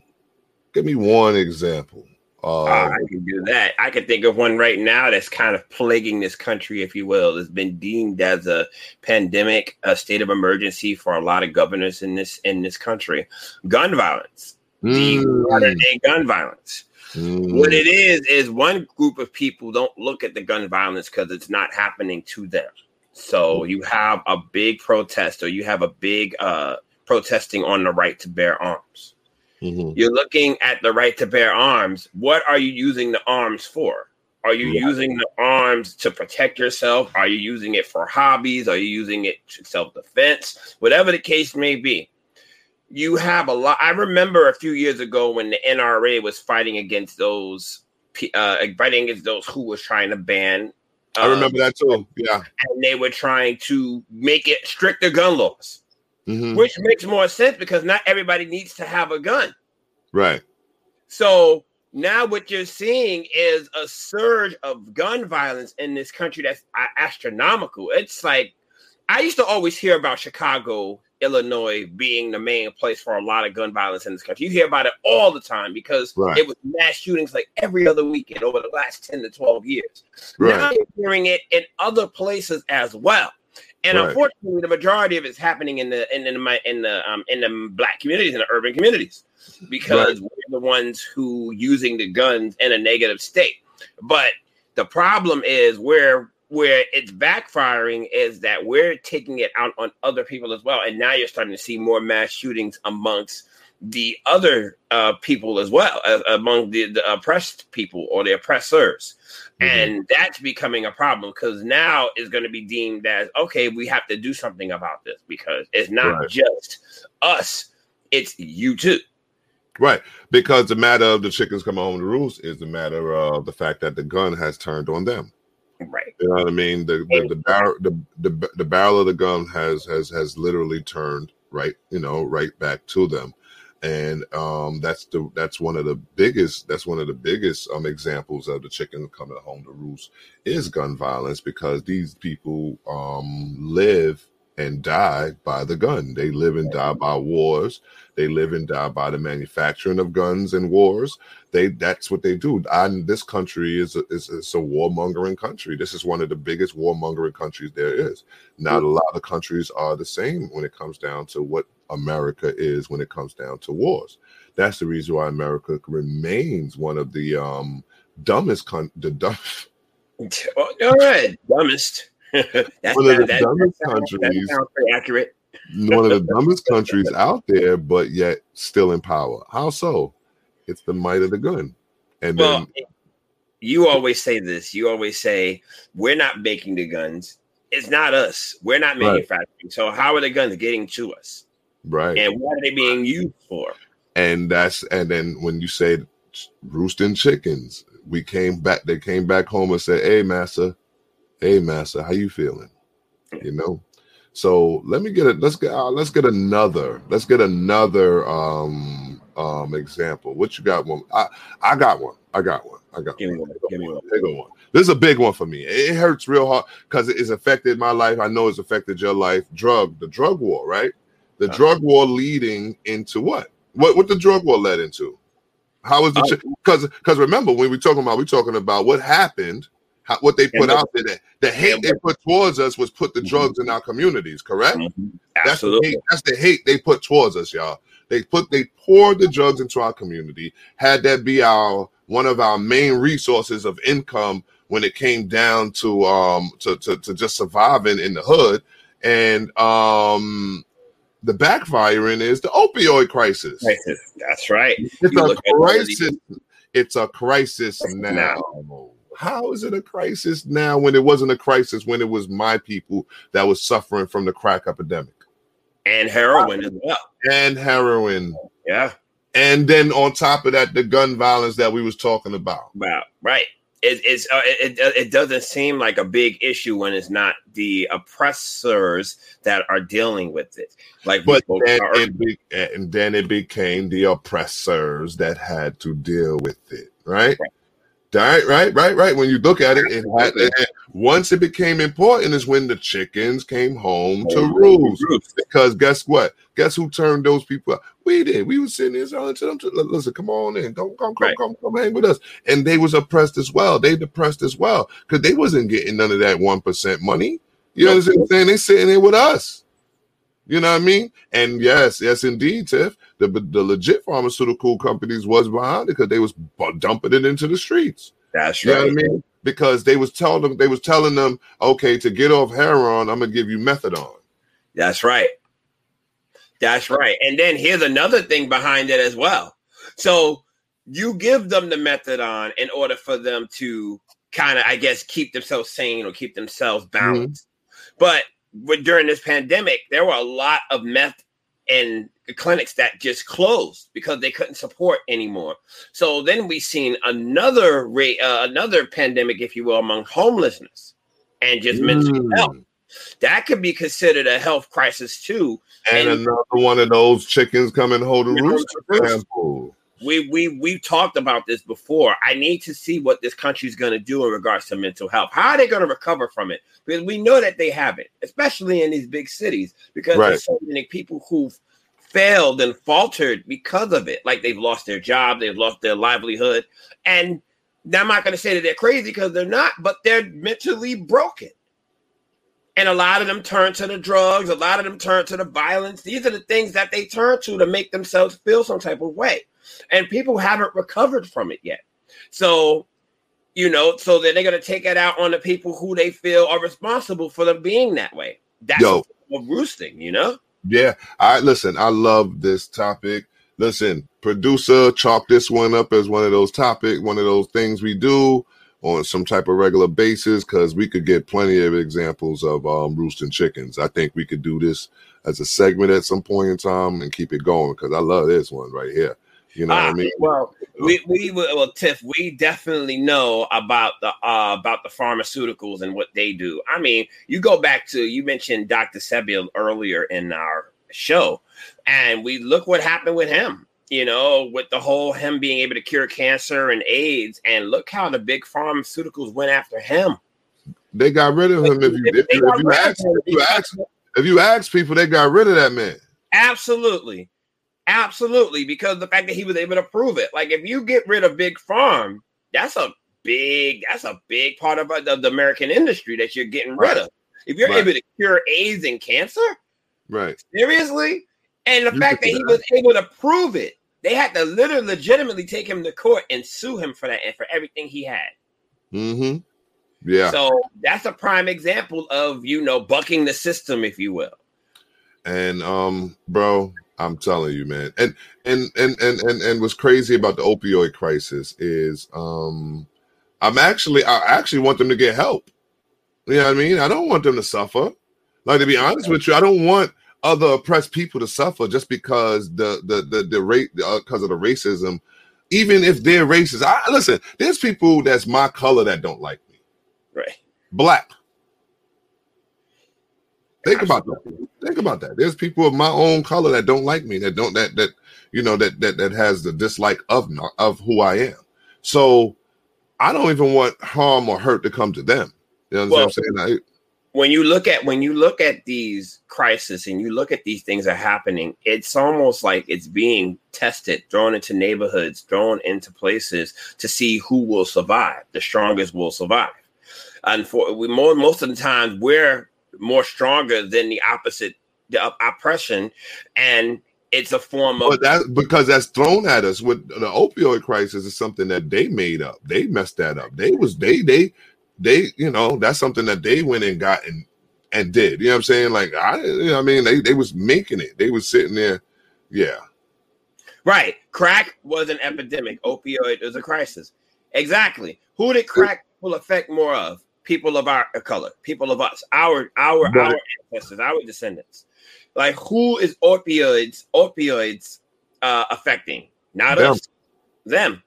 give me one example Uh, I can do that. I can think of one right now that's kind of plaguing this country, if you will. It's been deemed as a pandemic, a state of emergency for a lot of governors in this in this country. Gun violence, the Mm, modern day gun violence. mm, What it is is one group of people don't look at the gun violence because it's not happening to them. So you have a big protest, or you have a big uh, protesting on the right to bear arms. mhm. You're looking at the right to bear arms. What are you using the arms for? Are you Yeah. using the arms to protect yourself? Are you using it for hobbies? Are you using it to self defense? Whatever the case may be, you have a lot. I remember a few years ago when the NRA was fighting against those, uh, fighting against those who was trying to ban. i uh, remember that too yeah and they were trying to make it stricter gun laws, mhm. which makes more sense because not everybody needs to have a gun. right So now what you're seeing is a surge of gun violence in this country that's astronomical. It's like I used to always hear about Chicago, Illinois being the main place for a lot of gun violence in this country. You hear about it all the time because Right. it was mass shootings like every other weekend over the last 10 to 12 years. Now you're hearing it in other places as well. And Right. unfortunately, the majority of it's happening in the in the in the, in the um in the black communities in the urban communities because we're the ones who using the guns in a negative state. But the problem is where where it's backfiring is that we're taking it out on other people as well, and now you're starting to see more mass shootings amongst the other uh, people as well, uh, among the, the oppressed people or the oppressors. And that's becoming a problem because now it's going to be deemed as okay, we have to do something about this because it's not Right. just us, it's you too. Right, because the matter of the chickens coming home to roost is the matter of the fact that the gun has turned on them. Right. You know what I mean? The the, the barrel the, the the barrel of the gun has has has literally turned right, you know, right back to them. And um that's the that's one of the biggest that's one of the biggest um examples of the chicken coming home to roost is gun violence because these people um live and die by the gun. They live and die by wars. They live and die by the manufacturing of guns and wars. They that's what they do. And this country is a, is, is a warmongering country. This is one of the biggest warmongering countries there is. Not a lot of countries are the same when it comes down to what America is when it comes down to wars. That's the reason why America remains one of the um dumbest con- the dumb all right, dumbest. That's One of the that- dumbest that sounds- that countries. pretty accurate. one of the dumbest countries out there, but yet still in power. How so? It's the might of the gun. And Well, then you always say this. You always say we're not making the guns. It's not us. We're not Right. manufacturing. So how are the guns getting to us? right. And what are they being used for? and that's and then when you say roosting chickens, we came back. They came back home and said, "Hey, massa, hey, massa, how you feeling?" You know. So let me get it. Let's get. Uh, let's get another. Let's get another um um example. What you got? One. I I got one. I got one. I got Give me one. one. Me one. One. This is a big one for me. It hurts real hard because it's affected my life. I know it's affected your life. Drug, the drug war, right? The Uh-huh. drug war leading into what? What what the drug war led into? How was the because because remember when we talking about we talking about what happened, how, what they put the- out there. The, the hate they put towards us was put the drugs in our communities. Correct? That's the, Mm-hmm. Absolutely. hate, that's the hate they put towards us, y'all. They put they poured the drugs into our community, had that be our one of our main resources of income when it came down to um to to, to just surviving in the hood and um the backfiring is the opioid crisis. crisis. That's right. It's You a look at all of these- crisis. It's a crisis now. How is it a crisis now when it wasn't a crisis when it was my people that was suffering from the crack epidemic and heroin as well. and heroin? Yeah. And then on top of that, the gun violence that we was talking about. Wow. Right. It, uh, it, it it doesn't seem like a big issue when it's not the oppressors that are dealing with it. Like But then about it be, and then it became the oppressors that had to deal with it, right? Right, right, right, right. Right. When you look at it, it- it- once it became important is when the chickens came home to roost. Because guess what? Guess who turned those people out? We did. We was sitting there telling them, to, listen, come on in, come, come, come, come, come, hang with us. And they was oppressed as well. They depressed as well because they wasn't getting none of that one percent money. You know what I'm saying? They sitting there with us. You know what I mean? And yes, yes, indeed, Tiff. The the legit pharmaceutical companies was behind it because they was dumping it into the streets. That's You know what I mean? Because they was telling them they was telling them, okay, to get off heroin, I'm gonna give you methadone. That's right. That's right. And then here's another thing behind it as well. So you give them the methadone in order for them to kind of, I guess, keep themselves sane or keep themselves mm-hmm. balanced. But with, during this pandemic, there were a lot of meth and clinics that just closed because they couldn't support anymore. So then we've seen another rate, uh, another pandemic, if you will, among homelessness and just mental Mm. health. That could be considered a health crisis too. And, And- another one of those chickens coming and hold a Yeah, roost roost. example. We we we've talked about this before. I need to see what this country's going to do in regards to mental health. How are they going to recover from it? Because we know that they haven't, especially in these big cities, because Right. there's so many people who've failed and faltered because of it. Like they've lost their job, they've lost their livelihood, and I'm not going to say that they're crazy because they're not, but they're mentally broken. And a lot of them turn to the drugs, a lot of them turn to the violence. These are the things that they turn to to make themselves feel some type of way. And people haven't recovered from it yet. So, you know, so then they're going to take it out on the people who they feel are responsible for them being that way. That's Yo. roosting, you know? Yeah, I listen. I love this topic. Listen, producer, chalk this one up as one of those topic, one of those things we do on some type of regular basis because we could get plenty of examples of um, roosting chickens. I think we could do this as a segment at some point in time and keep it going because I love this one right here. You know what I Ah, mean? Well, we we well, Tiff, we definitely know about the uh, about the pharmaceuticals and what they do. I mean, you go back to you mentioned Dr. Sebi earlier in our show, and we look what happened with him. You know, with the whole him being able to cure cancer and AIDS, and look how the big pharmaceuticals went after him. They got rid of him. If you if you, if you ask if you ask if you ask people, they got rid of that man. Absolutely. Absolutely. Because the fact that he was able to prove it. Like if you get rid of big farm, that's a big, that's a big part of the, the American industry that you're getting rid of. If you're Right. able to cure AIDS and cancer, Right. seriously, and the You fact that he that. was able to prove it, they had to literally legitimately take him to court and sue him for that and for everything he had. Mm-hmm. Yeah. So that's a prime example of you know bucking the system, if you will. And um, bro, I'm telling you, man. And and and and and and what's crazy about the opioid crisis is um I'm actually I actually want them to get help. You know what I mean? I don't want them to suffer. Like to be honest with you, I don't want other oppressed people to suffer just because the the the the rate because of the racism. Even if they're racist, I listen. There's people that's my color that don't like me. Right. Black. Think about that. Think about that. There's people of my own color that don't like me, that don't that that you know that that that has the dislike of of who I am. So I don't even want harm or hurt to come to them. You know what I'm saying? I, when you look at when you look at these crises and you look at these things that are happening, it's almost like it's being tested, thrown into neighborhoods, thrown into places to see who will survive. The strongest will survive. And for we more most of the times we're more stronger than the opposite, the op- oppression, and it's a form of But that because that's thrown at us with the opioid crisis is something that they made up. They messed that up. They was they they they you know that's something that they went and got and and did. You know what I'm saying? Like I you know I mean they they was making it. They was sitting there. Yeah. right. Crack was an epidemic. Opioid was a crisis. Exactly. Who did crack will affect more of? People of our color, people of us, our our our ancestors, our descendants. Like who is opioids opioids uh affecting? Not Them. us. Them.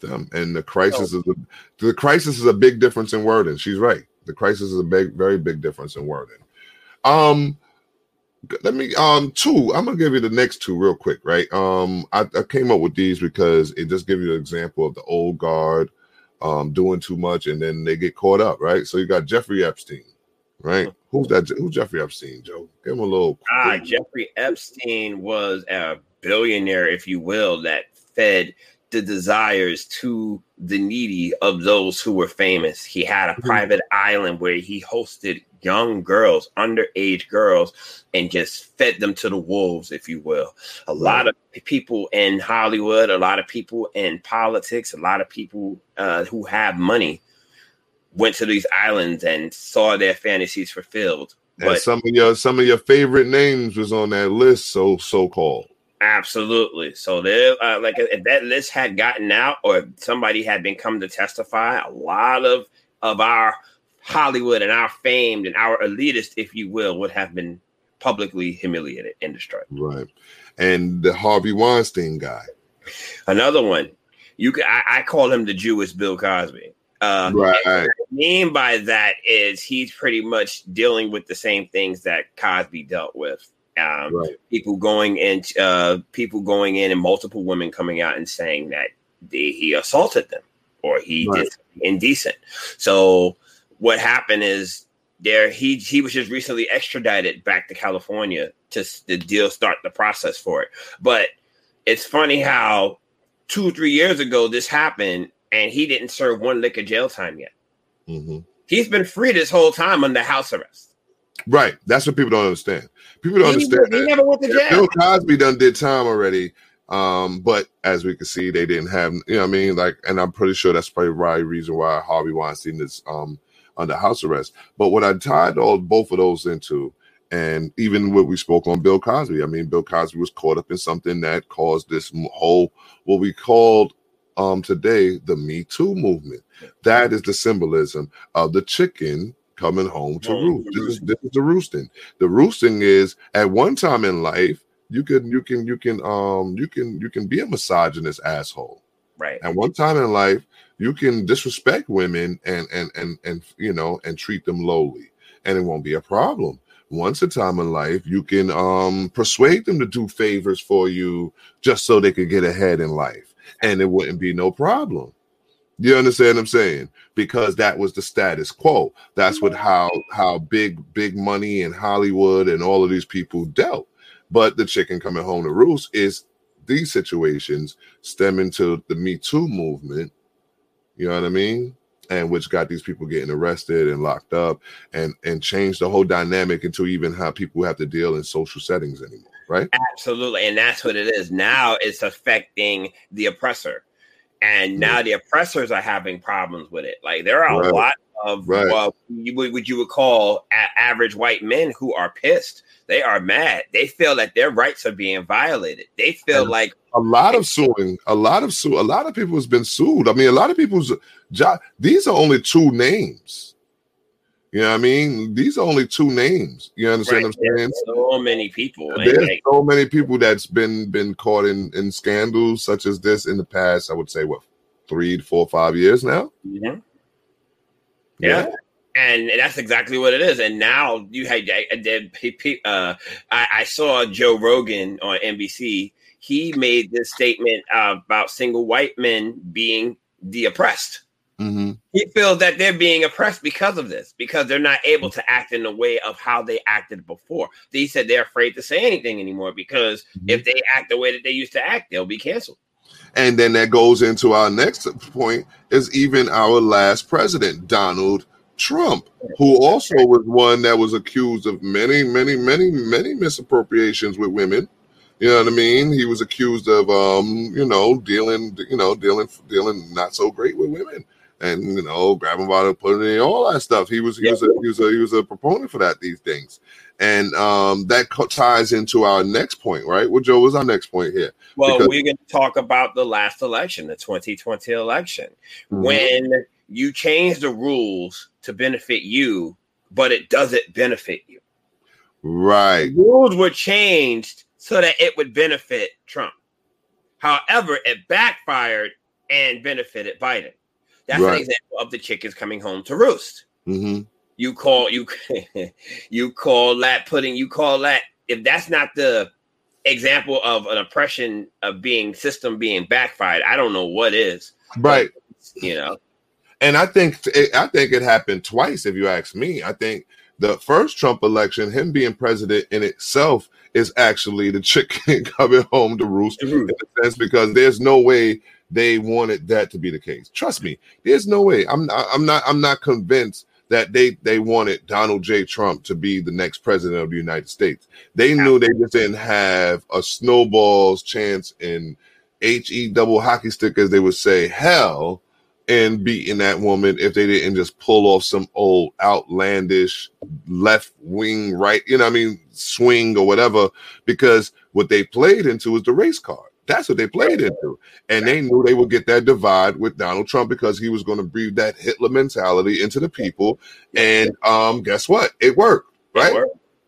Them. And the crisis is a, the crisis is a big difference in wording. She's right. The crisis is a big, very big difference in wording. Um, let me um two. I'm gonna give you the next two real quick, right? Um, I, I came up with these because it just gives you an example of the old guard um doing too much and then they get caught up, right? So you got Jeffrey Epstein, right? Who's that? Who's Jeffrey Epstein, Jo? Give him a little. Ah, Jeffrey Epstein was a billionaire, if you will, that fed the desires to the needy of those who were famous. He had a private island where he hosted young girls, underage girls, and just fed them to the wolves, if you will. A lot of people in Hollywood, a lot of people in politics, a lot of people uh, who have money went to these islands and saw their fantasies fulfilled. And But some of your some of your favorite names was on that list, so so called. Absolutely. So there, uh, like if that list had gotten out, or if somebody had been come to testify, a lot of of our Hollywood and our famed and our elitist, if you will, would have been publicly humiliated and destroyed. Right. And the Harvey Weinstein guy. Another one, you can I, I call him the Jewish Bill Cosby. Uh, Right. what I mean by that is he's pretty much dealing with the same things that Cosby dealt with. Um, Right. People going in, uh, people going in, and multiple women coming out and saying that they, he assaulted them or he Right. did indecent. So what happened is there he he was just recently extradited back to California to the deal start the process for it. But it's funny how two three years ago this happened and he didn't serve one lick of jail time yet. hmm He's been free this whole time under house arrest. Right. That's what people don't understand. People don't He, understand. he that. never went to jail. Bill Cosby done did time already. Um, but as we can see, they didn't have, you know what I mean? Like, and I'm pretty sure that's probably right reason why Harvey Weinstein is um under house arrest. But what I tied all both of those into, and even what we spoke on Bill Cosby, I mean, Bill Cosby was caught up in something that caused this whole what we called um today the Me Too movement. That is the symbolism of the chicken coming home to Home roost. This is, this is the roosting. The roosting is at one time in life you can you can you can um you can you can be a misogynist asshole. Right. At one time in life you can disrespect women and and and and you know and treat them lowly and it won't be a problem. Once a time in life you can um persuade them to do favors for you just so they could get ahead in life and it wouldn't be no problem. You understand what I'm saying? Because that was the status quo. That's what mm-hmm. how how big big money and Hollywood and all of these people dealt. But the chicken coming home to roost is these situations stemming to the Me Too movement. You know what I mean? And which got these people getting arrested and locked up and and changed the whole dynamic into even how people have to deal in social settings anymore, right? Absolutely. And that's what it is. Now it's affecting the oppressor. And now the oppressors are having problems with it. Like there are Right. a lot of Right. well, you would what you would call a- average white men who are pissed. They are mad. They feel that their rights are being violated. They feel And like a lot of suing, a lot of sue, a lot of people has been sued. I mean, a lot of people's job. These are only two names. You know what I mean? These are only two names. You understand right, what I'm saying? there's so many people. There's like, so many people that's been been caught in in scandals such as this in the past. I would say what three, four, five years now. Mhm. Yeah. And that's exactly what it is. And now you had, I, I did- he- he- uh, I, I saw Joe Rogan on NBC. He made this statement about single white men being the oppressed. Mm-hmm. He feels that they're being oppressed because of this, because they're not able to act in the way of how they acted before. He said they're afraid to say anything anymore because if they act the way that they used to act, they'll be canceled. And then that goes into our next point is even our last president, Donald Trump, who also was one that was accused of many, many, many, many misappropriations with women. You know what I mean? He was accused of, um, you know, dealing, you know, dealing, dealing not so great with women, and you know, grabbing bottle, putting in all that stuff. He was, he was, a, he was a, he was a proponent for that. These things, and um, that co- ties into our next point, right? Well, Jo, what's our next point here? Well, Because- we're going to talk about the last election, the 2020 election, Mhm. when you change the rules to benefit you, but it doesn't benefit you. right, The rules were changed so that it would benefit Trump. However, it backfired and benefited Biden. That's Right. an example of the chickens coming home to roost. hmm You call you you call that pudding. you call that if that's not the example of an oppression of being system being backfired, I don't know what is. right. You know, And I think it, I think it happened twice. If you ask me, I think the first Trump election, him being president in itself, is actually the chicken coming home to roost in a sense because there's no way they wanted that to be the case. Trust me, there's no way. I'm not, I'm not I'm not convinced that they they wanted Donald J. Trump to be the next president of the United States. They knew they just didn't have a snowball's chance in he double hockey stick, as they would say, hell in beating that woman if they didn't just pull off some old outlandish left wing right, you know, what I mean, swing or whatever, because what they played into was the race card. That's what they played into. And they knew they would get that divide with Donald Trump because he was going to breathe that Hitler mentality into the people. And um, guess what? It worked, right?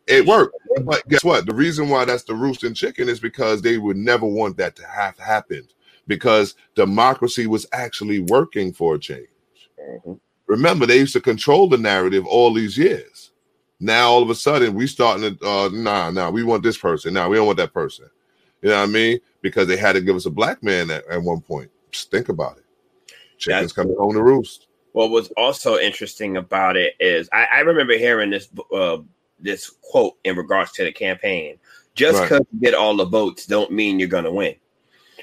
It worked. But guess what? The reason why that's the roosting chicken is because they would never want that to have happened because democracy was actually working for a change. Remember, they used to control the narrative all these years. Now all of a sudden we starting to uh nah nah we want this person. Nah, we don't want that person. You know what I mean? Because they had to give us a black man at, at one point. Just think about it. Chickens coming home to roost. What was also interesting about it is I, I remember hearing this uh, this quote in regards to the campaign. Just Right. because you get all the votes don't mean you're gonna win.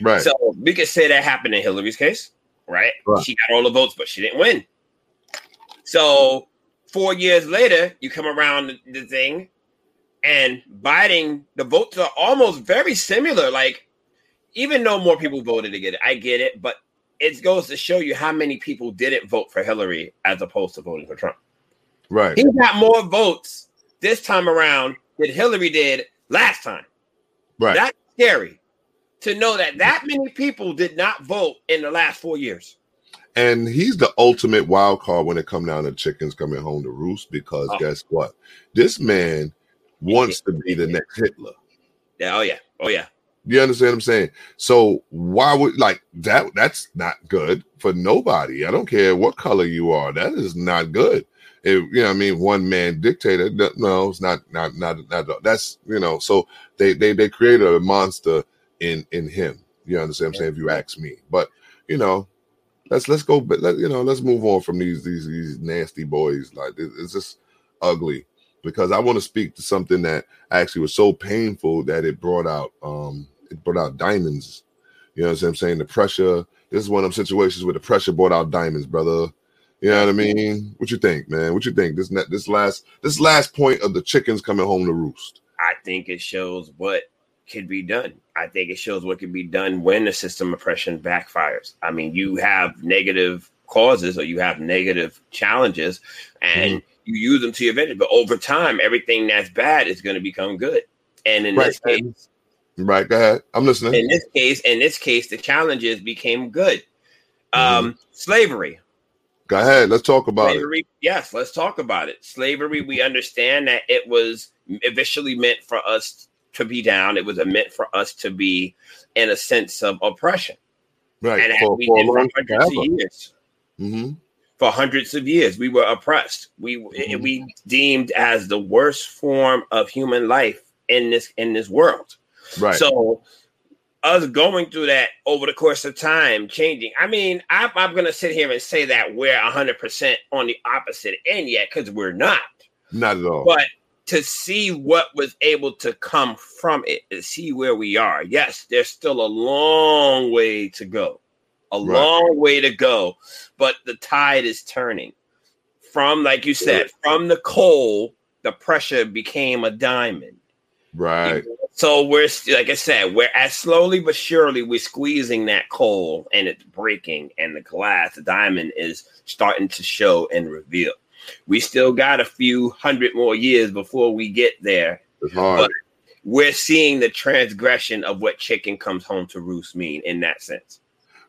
Right. So we could say that happened in Hillary's case, right? Right. She got all the votes, but she didn't win. So four years later, you come around the thing, and Biden, the votes are almost very similar. Like, even though more people voted to get it, I get it, but it goes to show you how many people didn't vote for Hillary as opposed to voting for Trump. Right. He got more votes this time around than Hillary did last time. Right. That's scary to know that that many people did not vote in the last four years. And he's the ultimate wild card when it comes down to chickens coming home to roost because Oh. guess what? This man wants to be the next Hitler. Yeah, oh yeah, oh yeah. You understand what I'm saying? So why would like that? That's not good for nobody. I don't care what color you are. That is not good. If, you know, what I mean, one man dictator. No, it's not. Not. Not. Not. That's you know. So they they they created a monster in in him. You understand what I'm saying? If you ask me, but you know, let's let's go. But let you know, let's move on from these these these nasty boys. Like it's just ugly because I want to speak to something that actually was so painful that it brought out um it brought out diamonds. You know what I'm saying? The pressure. This is one of them situations where the pressure brought out diamonds, brother. You know what I mean? What you think, man? What you think? This net this last this last point of the chickens coming home to roost. I think it shows what can be done. I think it shows what can be done when the system oppression backfires. I mean, you have negative causes or you have negative challenges and you use them to your advantage. But over time, everything that's bad is going to become good. And in Right. this case, Right, go ahead. I'm listening. in this case, in this case, the challenges became good. Um, slavery. Go ahead. Let's talk about it. Slavery, yes, let's talk about it. Slavery, we understand that it was eventually meant for us to be down. It was meant for us to be in a sense of oppression. Right. And for, we for a did for long hundreds of forever. years. Mhm. For hundreds of years, we were oppressed. We Mm-hmm. we deemed as the worst form of human life in this in this world. Right. So us going through that over the course of time, changing. I mean, I'm, I'm going to sit here and say that we're 100% on the opposite end yet because we're not. Not at all. But to see what was able to come from it, to see where we are, yes, there's still a long way to go, a Right. long way to go. But the tide is turning from, like you said, from the coal, the pressure became a diamond. Right. So we're like I said, we're as slowly but surely we're squeezing that coal and it's breaking, and the glass, the diamond is starting to show and reveal. We still got a few hundred more years before we get there. It's hard. But we're seeing the transgression of what chicken comes home to roost mean in that sense.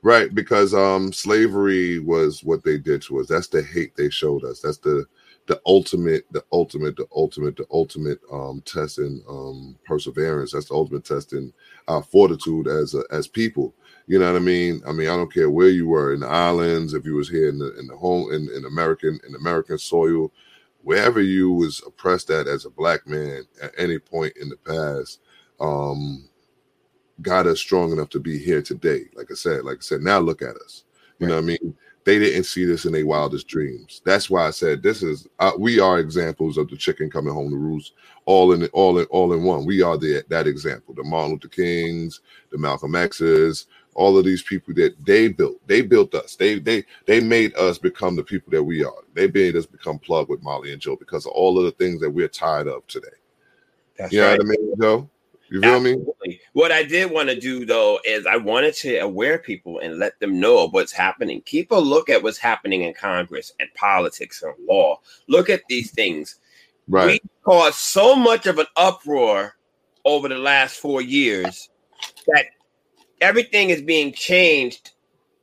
Right, because um slavery was what they did to us. That's the hate they showed us. That's the the ultimate, the ultimate, the ultimate, the ultimate um test in um perseverance. That's the ultimate test in our fortitude as a, as people. You know what I mean? I mean, I don't care where you were in the islands, if you was here in the in the home in, in American in American soil, wherever you was oppressed at as a black man at any point in the past, um, got us strong enough to be here today. Like I said, like I said, now look at us. You know what I mean? They didn't see this in their wildest dreams. That's why I said this is uh, we are examples of the chicken coming home to roost, all in all in all in one. We are the that example. The Martin Luther Kings, the Malcolm X's, all of these people that they built. They built us. They they they made us become the people that we are. They made us become plugged with Molly and Jo because of all of the things that we're tired of today. That's you know right. what I mean, Jo? You feel me? What I did want to do though is I wanted to aware people and let them know of what's happening. Keep a look at what's happening in Congress and politics and law. Look at these things. Right. We caused so much of an uproar over the last four years that everything is being changed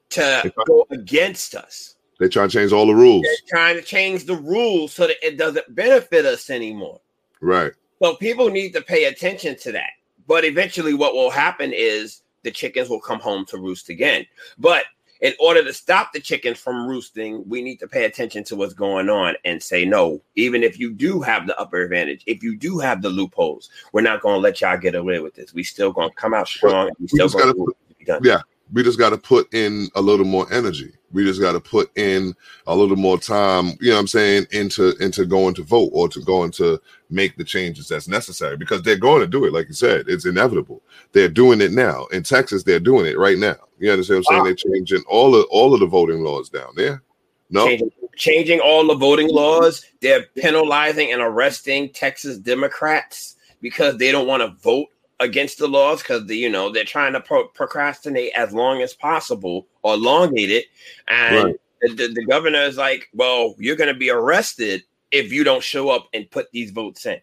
to go against us. They try to change all the rules. They're trying to change the rules so that it doesn't benefit us anymore. Right. So people need to pay attention to that. But eventually, what will happen is the chickens will come home to roost again. But in order to stop the chickens from roosting, we need to pay attention to what's going on and say, no, even if you do have the upper advantage, if you do have the loopholes, we're not going to let y'all get away with this. We still going to come out strong. we We still going to be done. Yeah, we just got to put in a little more energy. We just got to put in a little more time. You know what I'm saying into into going to vote or to going to make the changes that's necessary because they're going to do it. Like you said, it's inevitable. They're doing it now in Texas. They're doing it right now. You understand what I'm saying? Ah. They're changing all of all of the voting laws down there. No, changing, changing all the voting laws. They're penalizing and arresting Texas Democrats because they don't want to vote against the laws because the, you know they're trying to pro- procrastinate as long as possible or elongate it. And Right. the, the, the governor is like, "Well, you're going to be arrested if you don't show up and put these votes in."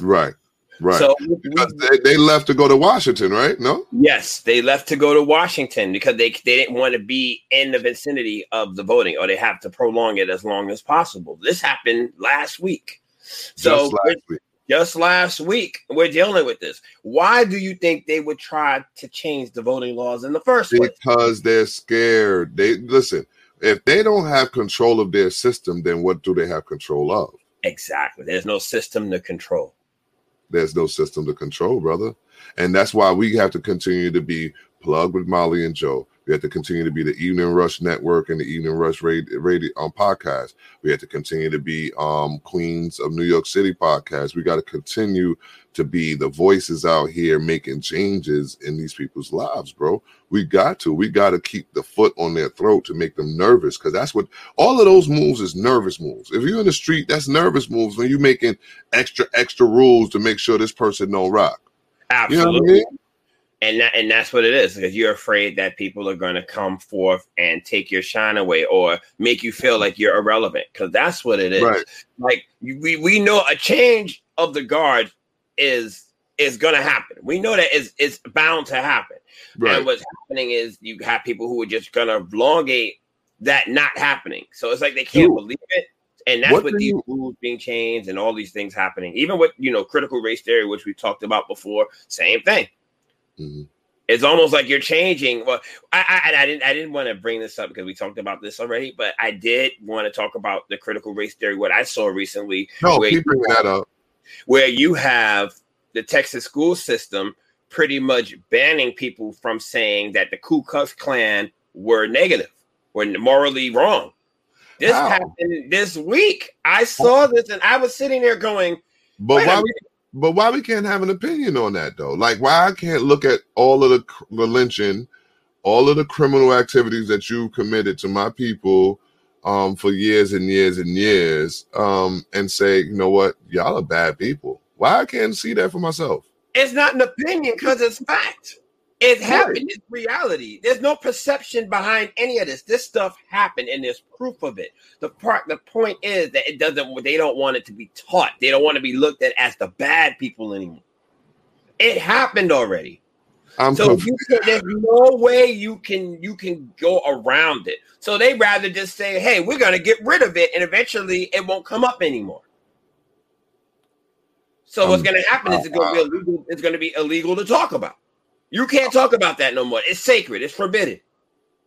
right, right. So they, they left to go to Washington, right? No, Yes, they left to go to Washington because they they didn't want to be in the vicinity of the voting, or they have to prolong it as long as possible. This happened last week. So last week. Just last week, we're dealing with this. Why do you think they would try to change the voting laws in the first place? because they're scared. They listen. If they don't have control of their system, then what do they have control of? Exactly. There's no system to control. There's no system to control, brother. And that's why we have to continue to be plugged with Molly and Jo. We have to continue to be the Evening Rush Network and the Evening Rush Radio, radio um, podcast. We have to continue to be um, Queens of New York City podcast. We got to continue to be the voices out here making changes in these people's lives, bro. We got to. We got to keep the foot on their throat to make them nervous because that's what all of those moves is nervous moves. If you're in the street, that's nervous moves when you're making extra extra rules to make sure this person don't rock. You know I Absolutely. mean? And that, and that's what it is because you're afraid that people are going to come forth and take your shine away or make you feel like you're irrelevant because that's what it is. Right. Like we we know a change of the guard is is going to happen. We know that it's it's bound to happen. Right. And what's happening is you have people who are just going to elongate that not happening. So it's like they can't Dude. believe it. And that's What what these you- rules being changed and all these things happening. Even with you know critical race theory, which we talked about before, same thing. Mhm. It's almost like you're changing. Well, I, I I didn't I didn't want to bring this up because we talked about this already, but I did want to talk about the critical race theory. What I saw recently, No, where keep you bringing that up. where you have the Texas school system pretty much banning people from saying that the Ku Klux Klan were negative, were morally wrong. This How? happened this week. I saw this and I was sitting there going, But why? But why we can't have an opinion on that though? Like why I can't look at all of the, the lynching, all of the criminal activities that you committed to my people um, for years and years and years, um, and say, you know what, y'all are bad people. Why I can't see that for myself? It's not an opinion because it's fact. It happened. It's reality. There's no perception behind any of this. This stuff happened, and there's proof of it. The part, the point is that it doesn't. They don't want it to be taught. They don't want to be looked at as the bad people anymore. It happened already. I'm so you can, there's no way you can you can go around it. So they rather just say, "Hey, we're going to get rid of it," and eventually it won't come up anymore. So what's Um, going to happen is it's be illegal. It's going to be illegal to talk about. You can't talk about that no more. It's sacred. It's forbidden.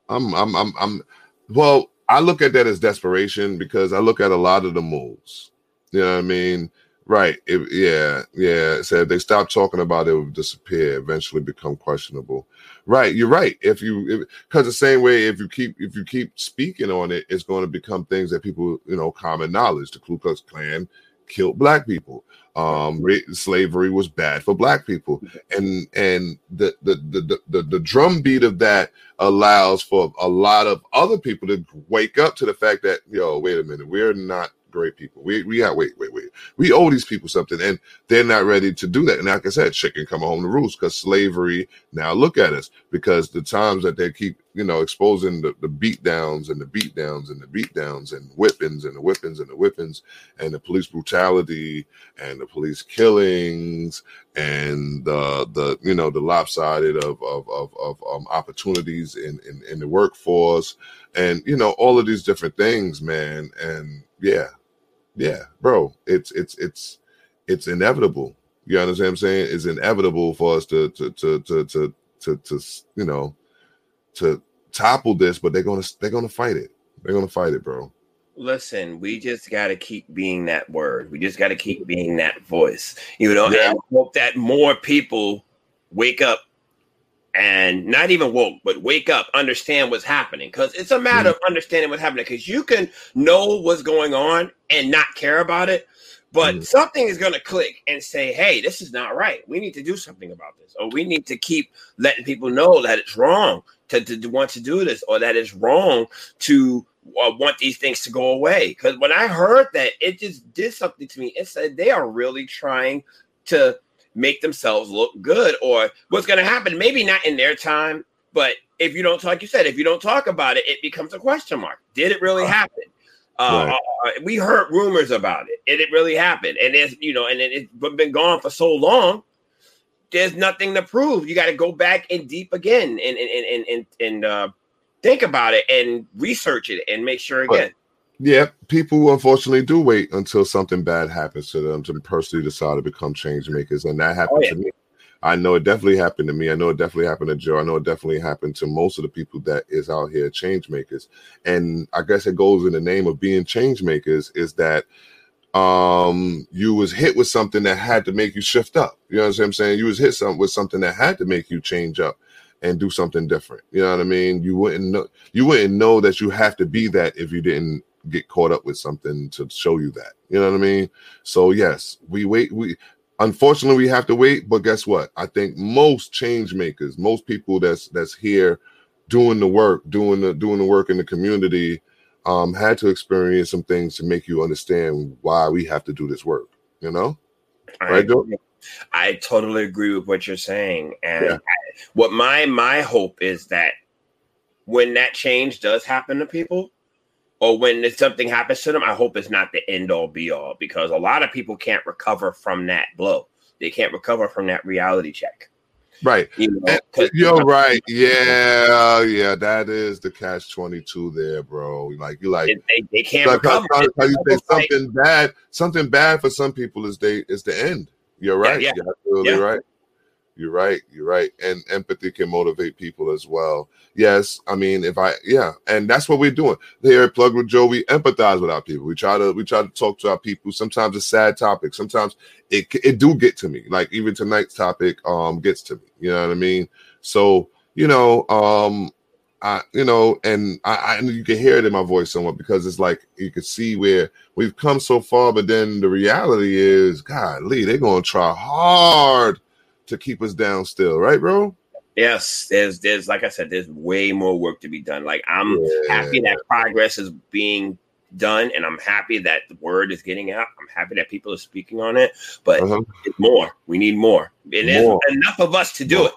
I'm, I'm, I'm, I'm. Well, I look at that as desperation because I look at a lot of the moves. You know what I mean? Right. It, yeah. Yeah. So if they stop talking about it, it will disappear, eventually become questionable. Right. You're right. If you, because the same way, if you keep, if you keep speaking on it, it's going to become things that people, you know, common knowledge. The Ku Klux Klan killed black people. Um, slavery was bad for black people, and and the the the the, the, the drumbeat of that allows for a lot of other people to wake up to the fact that yo, wait a minute, we're not great people. We we got wait wait wait. We owe these people something, and they're not ready to do that. And like I said, chicken coming home to roost because slavery. Now look at us because the times that they keep you know exposing the, the beat downs and the beat downs and the beat downs and whippings and the whippings and the whippings and the police brutality and the police killings and the the you know the lopsided of of of, of um, opportunities in, in in the workforce and you know all of these different things man and yeah yeah bro it's it's it's it's inevitable. You understand what i'm saying? It's inevitable for us to to to to to to, to you know to topple this but they're gonna they're gonna fight it. They're gonna fight it bro. Listen, we just got to keep being that word. We just got to keep being that voice, you know, Yeah. and hope that more people wake up and not even woke, but wake up, understand what's happening. Because it's a matter of understanding what's happening. Because you can know what's going on and not care about it, but something is going to click and say, hey, this is not right. We need to do something about this. Or we need to keep letting people know that it's wrong to, to, to want to do this or that it's wrong to uh, want these things to go away. Because when I heard that, it just did something to me. It said they are really trying to make themselves look good or what's going to happen. Maybe not in their time, but if you don't, like you said, if you don't talk about it, it becomes a question mark. Did it really happen? Uh, Right. uh, we heard rumors about it, and it really happened. And it's you know, and it, it's been gone for so long. There's nothing to prove. You got to go back and deep again, and and and and, and uh, think about it and research it and make sure again. Yeah, people unfortunately do wait until something bad happens to them to personally decide to become change makers, and that happened Oh, yeah. to me. I know it definitely happened to me. I know it definitely happened to Jo. I know it definitely happened to most of the people that is out here change makers. And I guess it goes in the name of being change makers is that um you was hit with something that had to make you shift up. You know what I'm saying? You was hit some with something that had to make you change up and do something different. You know what I mean? You wouldn't know you wouldn't know that you have to be that if you didn't get caught up with something to show you that. You know what I mean? So yes, we wait we unfortunately we have to wait, but guess what? I think most change makers, most people that's that's here doing the work, doing the doing the work in the community um had to experience some things to make you understand why we have to do this work, you know? Right, Jo? I totally agree with what you're saying, and Yeah. I- what my my hope is that when that change does happen to people, or when something happens to them, I hope it's not the end all be all because a lot of people can't recover from that blow. They can't recover from that reality check. Right. You know, And You're right. Yeah, yeah, that is the catch 22 there, bro. Like you like they, they can't like recover. how- how you say something bad, something bad for some people is they is the end. You're right. yeah. You're absolutely Yeah. right. You're right. You're right. And empathy can motivate people as well. Yes. I mean, if I yeah, and that's what we're doing. Here at Plug with Jo, we empathize with our people. We try to we try to talk to our people. Sometimes it's sad topics. Sometimes it it do get to me. Like even tonight's topic um gets to me. You know what I mean? So, you know, um I, you know, and I, I and you can hear it in my voice somewhat because it's like you can see where we've come so far, but then the reality is, God, Lee, they're gonna try hard to keep us down still, right, bro? Yes, there's there's like I said, there's way more work to be done. Like I'm Yeah. happy that progress is being done, and I'm happy that the word is getting out. I'm happy that people are speaking on it, but Uh-huh. it's more. We need more. And there's More. enough of us to do it.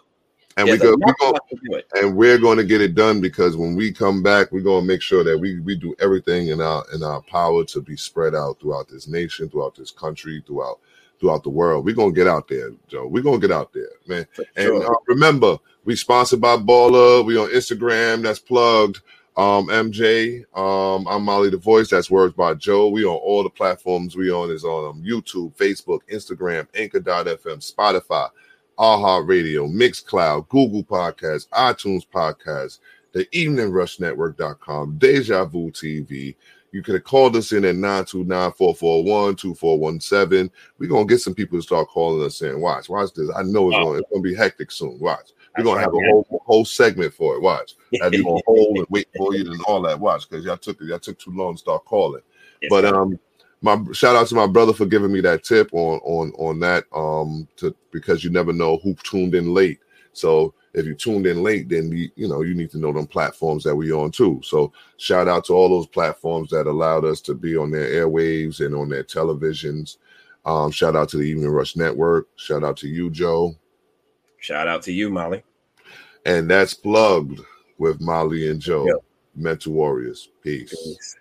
and we go, we go of us to do it. and we're going to get it done because when we come back, we're going to make sure that we we do everything in our in our power to be spread out throughout this nation, throughout this country, throughout throughout the world. We're gonna get out there, Jo. We're gonna get out there, man. And uh, remember, we sponsored by Baller. We on Instagram. That's plugged. Um, MJ. Um, I'm Molly the Voice. That's words by Jo. We on all the platforms. We on is on um, YouTube, Facebook, Instagram, Anchor.fm, Spotify, AHA Radio, Mixcloud, Google Podcasts, iTunes Podcasts, the Evening Rush Network.com, Deja Vu TV. You could have called us in at 929-441-2417. We're gonna get some people to start calling us in. Watch, watch this. I know it's, Oh. gonna, be hectic soon. Watch. We're gonna have a whole whole segment for it. Watch. Have you on hold and wait for you and all that. Watch, because y'all took y'all took too long to start calling. Yes, but um my shout out to my brother for giving me that tip on on on that um to because you never know who tuned in late. So if you tuned in late, then you, you know you need to know them platforms that we on too. So shout out to all those platforms that allowed us to be on their airwaves and on their televisions. Um, shout out to the Evening Rush Network. Shout out to you, Jo. Shout out to you, Molly. And that's plugged with Molly and Jo, Yep. Mental Warriors. Peace. Peace.